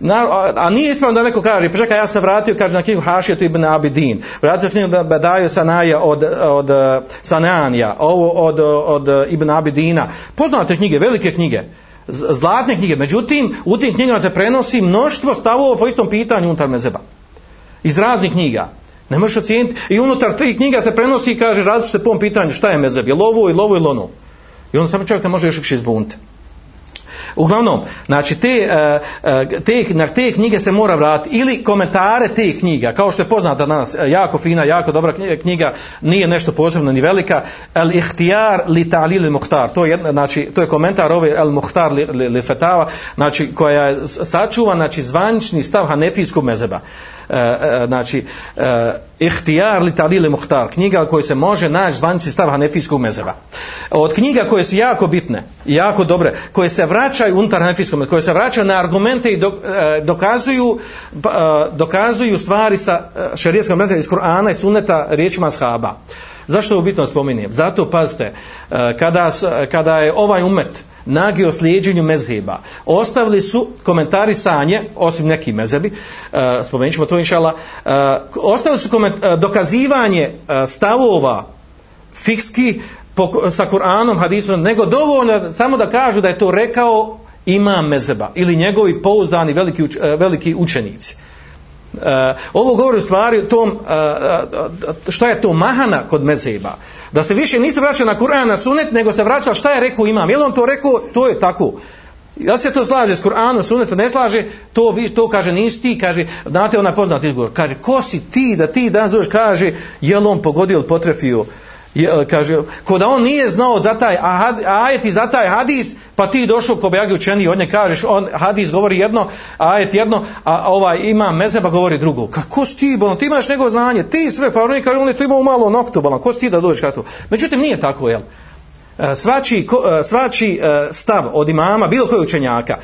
na, a nije ispravno da neko kaže, pa čekaj, ja sam vratio, kaže na knjigu Hašijetu ibn Abidin, vratio knjigu da Bedaju Sanaja od, od e, Sananija, ovo od, od Ibn Abidina. Poznate knjige, velike knjige, zlatne knjige, međutim, u tim knjigama se prenosi mnoštvo stavova po istom pitanju unutar mezeba. Iz raznih knjiga. Ne možeš ocijeniti. I unutar tri knjiga se prenosi i kaže različite po ovom pitanju šta je mezeb. Je li ovo ili ovo ili ono. I onda samo čovjek može još više izbuniti. Uglavnom, znači te, eh, eh, te, na te knjige se mora vratiti ili komentare te knjiga, kao što je poznata danas, eh, jako fina, jako dobra knjiga, nije nešto posebno ni velika, El ihtijar li ta'lil li muhtar, to je, jedna, znači, to je komentar ove El muhtar li, li, li fetava, znači koja je sačuvan, znači zvanični stav hanefijskog mezeba. E, e, znači, e, ihtijar li ta'li li muhtar, knjiga koju se može naći zvanični stav hanefijskog mezeba. Od knjiga koje su jako bitne, jako dobre, koje se vraćaju unutar hanefijskom, koje se vraćaju na argumente i dokazuju, pa, dokazuju stvari sa šerijskog šarijetskom iz Kur'ana i sunneta riječima shaba. Zašto je bitno spominjem? Zato, pazite, kada, kada je ovaj umet nagi o slijedženju mezheba, ostavili su komentari sanje, osim neki mezebi, e, spomenut ćemo to inšala, e, ostavili su koment, e, dokazivanje stavova fikski po, sa Kur'anom, hadisom, nego dovoljno samo da kažu da je to rekao imam mezeba ili njegovi pouzdani veliki, veliki učenici. Uh, ovo govori u stvari o tom uh, šta je to mahana kod mezeba da se više nisu vraćali na Kur'an na sunet nego se vraća šta je rekao imam. Je on to rekao? To je tako. Ja se to slaže s Kur'anom sunet ne slaže. To vi to kaže nisi ti kaže znate ona poznat izgovor kaže ko si ti da ti danas dođeš? Kaže je on pogodio ili potrefio? uh, E, kaže, ko da on nije znao za taj ajet i za taj hadis, pa ti došao ko bejagi učeni od nje kažeš, on hadis govori jedno, ajet jedno, a ovaj ima mezeba govori drugo. Kako si ti, bolan, ti imaš nego znanje, ti sve, pa oni kaže, on je tu imao malo noktu, bolan, ko si ti da dođeš kako? Međutim, nije tako, jel? E, svači, e, svači stav od imama, bilo koji učenjaka,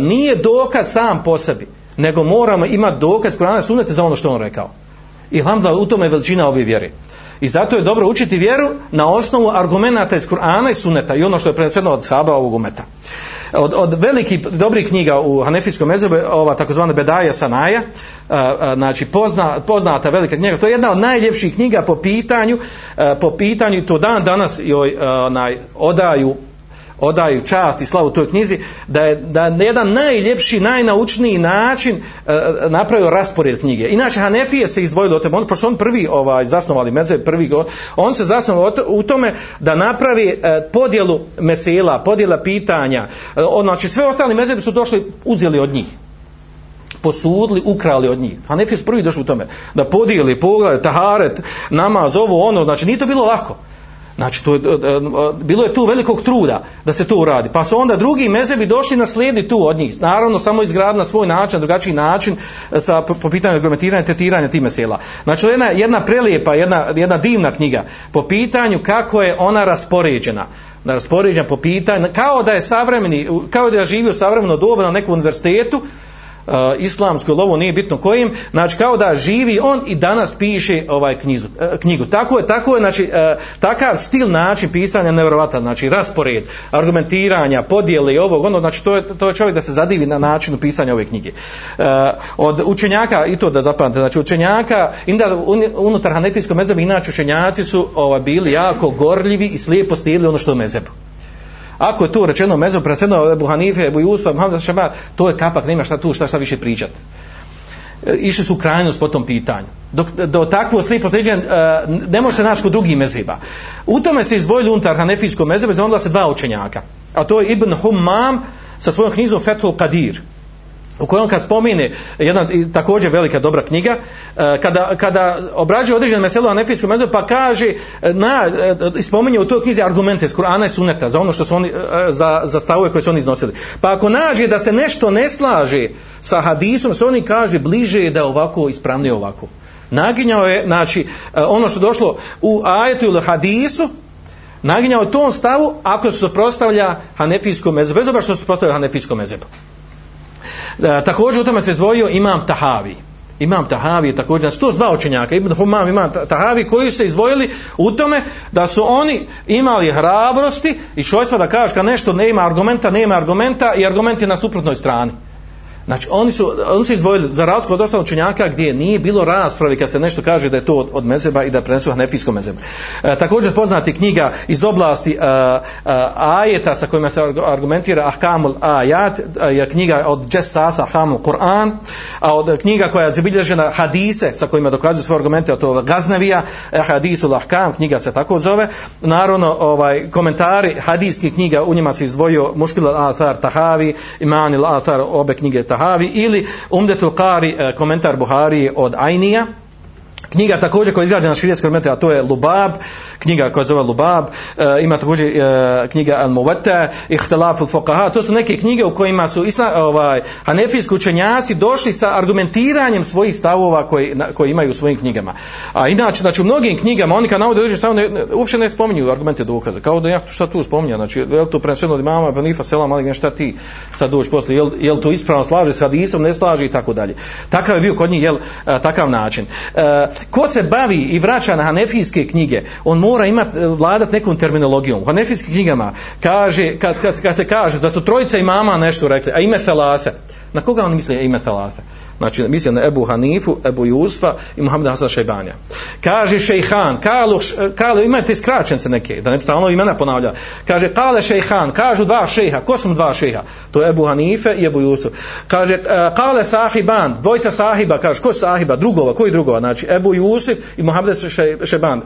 nije dokaz sam po sebi, nego moramo imati dokaz Kur'ana sunete za ono što on rekao. I hamdala, u tome je veličina ove vjere. I zato je dobro učiti vjeru na osnovu argumenta iz Kur'ana i Suneta i ono što je preneseno od sahaba ovog umeta. od, od velikih dobrih knjiga u Hanefijskom mezebu ova takozvana Bedaja Sanaja, a, a, znači pozna, poznata velika knjiga, to je jedna od najljepših knjiga po pitanju, a, po pitanju, to dan danas joj a, onaj, odaju odaju čast i slavu toj knjizi, da je da na jedan najljepši, najnaučniji način e, e napravio raspored knjige. Inače, Hanefije se izdvojili od tebe, on, pošto on prvi ovaj, zasnovali meze, prvi go, on se zasnovali u tome da napravi e, podjelu mesela, podjela pitanja. E, on, znači, sve ostali meze su došli, uzeli od njih posudili, ukrali od njih. Hanefije su prvi došli u tome. Da podijeli, pogled, taharet, namaz, ovo, ono. Znači, nije to bilo lako. Znači, to, je, e, e, bilo je tu velikog truda da se to uradi. Pa su onda drugi mezebi došli na slijedi tu od njih. Naravno, samo izgrad na svoj način, drugačiji način e, sa, po, po pitanju argumentiranja, tetiranja tim mesela. Znači, jedna, jedna prelijepa, jedna, jedna divna knjiga po pitanju kako je ona raspoređena na raspoređen po pitanju, kao da je savremeni, kao da je živio savremeno doba na nekom univerzitetu, islamskoj lovo nije bitno kojim znači kao da živi on i danas piše ovaj knjizu, e, knjigu. Tako je tako je znači e, takav stil način pisanja nevjerovatan znači raspored argumentiranja podjele i ovog ono znači to je to je čovjek da se zadivi na načinu pisanja ove knjige. E, od učenjaka i to da zapamte, znači učenjaka inda unutar hanefijskog mezeba inače učenjaci su ovaj bili jako gorljivi i slijepo stijeli ono što je mezebu Ako je to rečeno mezo presedno Ebu Hanife, Ebu Jusfa, Muhammed Šabar, to je kapak, nema šta tu, šta šta više pričati. E, išli su u krajnost po tom pitanju. Dok, do takvo slipo sliđen, e, ne može se naći kod drugih meziba. U tome se izdvojili unutar Hanefijskog meziba, zonila se dva učenjaka. A to je Ibn Humam sa svojom knjizom Fethul Qadir u kojom kad spomine jedna također velika dobra knjiga e, kada, kada obrađuje određene meselo anefijskom mezu pa kaže e, na, e, spominje u toj knjizi argumente iz Kur'ana i Suneta za ono što su oni za, za stavove koje su oni iznosili. Pa ako nađe da se nešto ne slaže sa hadisom se oni kaže bliže je da ovako ispravnije ovako. Naginjao je znači ono što došlo u ajetu ili hadisu naginjao je tom stavu ako se suprotstavlja hanefijskom mezebu bez obra što se suprotstavlja hanefijskom mezebu E, također u tome se izdvojio imam Tahavi. Imam Tahavi također, znači to su dva učenjaka, Ibn Humam, imam Tahavi, koji su se izvojili u tome da su oni imali hrabrosti i šojstva da kažeš kad nešto nema argumenta, nema argumenta i argument je na suprotnoj strani. Znači, oni su, oni su izdvojili za razliku od ostalog učenjaka gdje nije bilo rasprave kad se nešto kaže da je to od, od mezeba i da prenesu hanefijskom mezebu. E, također poznati knjiga iz oblasti e, e, ajeta sa kojima se argumentira Ahkamul Ajat, e, je knjiga od Jessasa Ahkamul Kur'an, a od e, knjiga koja je zabilježena hadise sa kojima dokazuje svoje argumente od toga Gaznavija, e, Hadisul Ahkam, knjiga se tako zove. Naravno, ovaj, komentari hadijskih knjiga, u njima se izdvojio Muškil al-Athar Tahavi, Imanil al-Athar, obe knjige Tahavi, Tahavi ili Umdetul Qari eh, komentar Buhari od Ajnija, knjiga također koja je izgrađena na širijetskom elementu, a to je Lubab, knjiga koja zove Lubab, e, ima također e, knjiga Al Muwatta, Ihtilaf al Fuqaha, to su neke knjige u kojima su isla, ovaj, hanefijski učenjaci došli sa argumentiranjem svojih stavova koji, na, koji imaju u svojim knjigama. A inače, znači u mnogim knjigama, oni kad navode stavove, ne, ne, uopće ne spominju argumente dokaze, kao da ja šta tu spominja, znači je li to preneseno od imama, Benifa, Selam, ali šta ti sad doći posle, je je li to ispravno slaže s hadisom, ne slaže i tako dalje. Takav je bio kod njih, jel, e, takav način. E, ko se bavi i vraća na hanefijske knjige, on mora imati, eh, vladat nekom terminologijom. U hanefijskim knjigama kaže, kad, kad, kad se kaže da su trojica imama nešto rekli, a ime Salase, na koga on misli ime Salase? Znači, mislim na Ebu Hanifu, Ebu Jusfa i Muhammeda Hasan Šajbanja. Kaže Šejhan, kalu, kalu, imate skraćence neke, da ne stalno imena ponavlja. Kaže, kale Šejhan, kažu dva šejha, ko su dva šejha? To je Ebu Hanife i Ebu Jusuf. Kaže, eh, kale Sahiban, dvojica Sahiba, kaže, ko Sahiba? Drugova, koji drugova? Znači, Ebu Jusuf i Muhammed Šajban,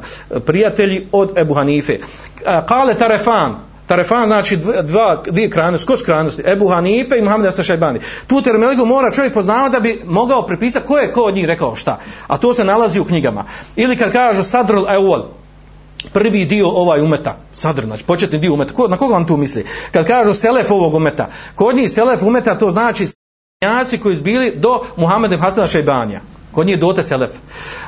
prijatelji od Ebu Hanife. Eh, kale Tarefan, Tarefan znači dva, dvije krajnosti, skos krajnosti? Ebu Hanife i Muhammed Asa Šajbani. Tu terminologiju mora čovjek poznavati da bi mogao prepisati ko je ko od njih rekao šta. A to se nalazi u knjigama. Ili kad kažu Sadrul Eul, prvi dio ovaj umeta, sadr, znači početni dio umeta, ko, na koga on tu misli? Kad kažu Selef ovog umeta, kod njih Selef umeta to znači koji su bili do Muhammeda Hasana Šajbanija. Kod njih dote selef.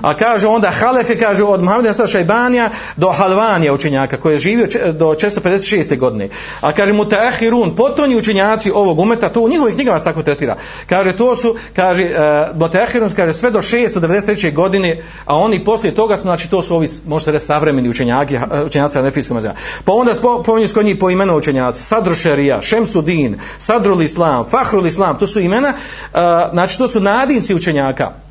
A kaže onda Halefi, kaže od Muhammeda Hasan Šajbanija do Halvanija učenjaka koji je živio do 456. godine. A kaže Mutaahirun, potonji učenjaci ovog umeta, to u njihovim knjigama se tako tretira. Kaže to su, kaže e, do Teahirun, kaže sve do 693. godine, a oni poslije toga su znači to su ovi možete reći savremeni učenjaki, učenjaci Hanefijskog mezheba. Pa onda spominju kod njih po imenu učenjaci Sadru Šerija, Šemsudin, Sadrul Islam, Fahrul Islam, to su imena, e, znači to su nadinci učenjaka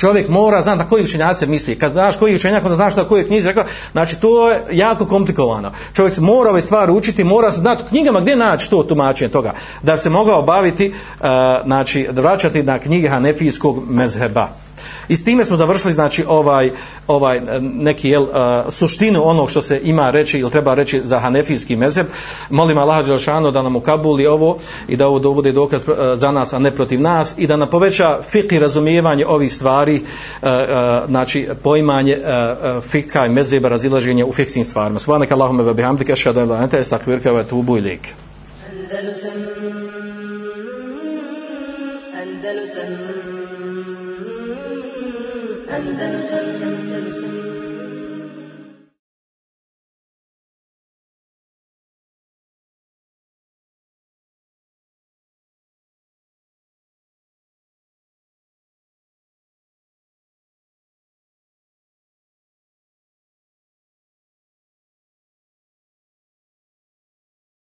čovjek mora znati na koji učenjak se misli. Kad znaš koji učenjak, onda znaš na kojoj knjizi rekao, znači to je jako komplikovano. Čovjek se mora ove stvari učiti, mora se znati knjigama gdje naći to tumačenje toga, da bi se mogao baviti, uh, znači vraćati na knjige Hanefijskog mezheba. I s time smo završili znači ovaj ovaj neki jel, suštinu onog što se ima reći ili treba reći za hanefijski mezheb. Molim Allaha Đelšanu da nam ukabuli ovo i da ovo da bude dokaz e, za nas a ne protiv nas i da nam poveća fik i razumijevanje ovih stvari, e, e, znači poimanje fika i mezheba razilaženja u fiksnim stvarima. Subhanak Allahumme ve bihamdike ašhadu an la ilaha illa ente estakvirka ve tubu ilik. Andalusam Andalusam Andalusam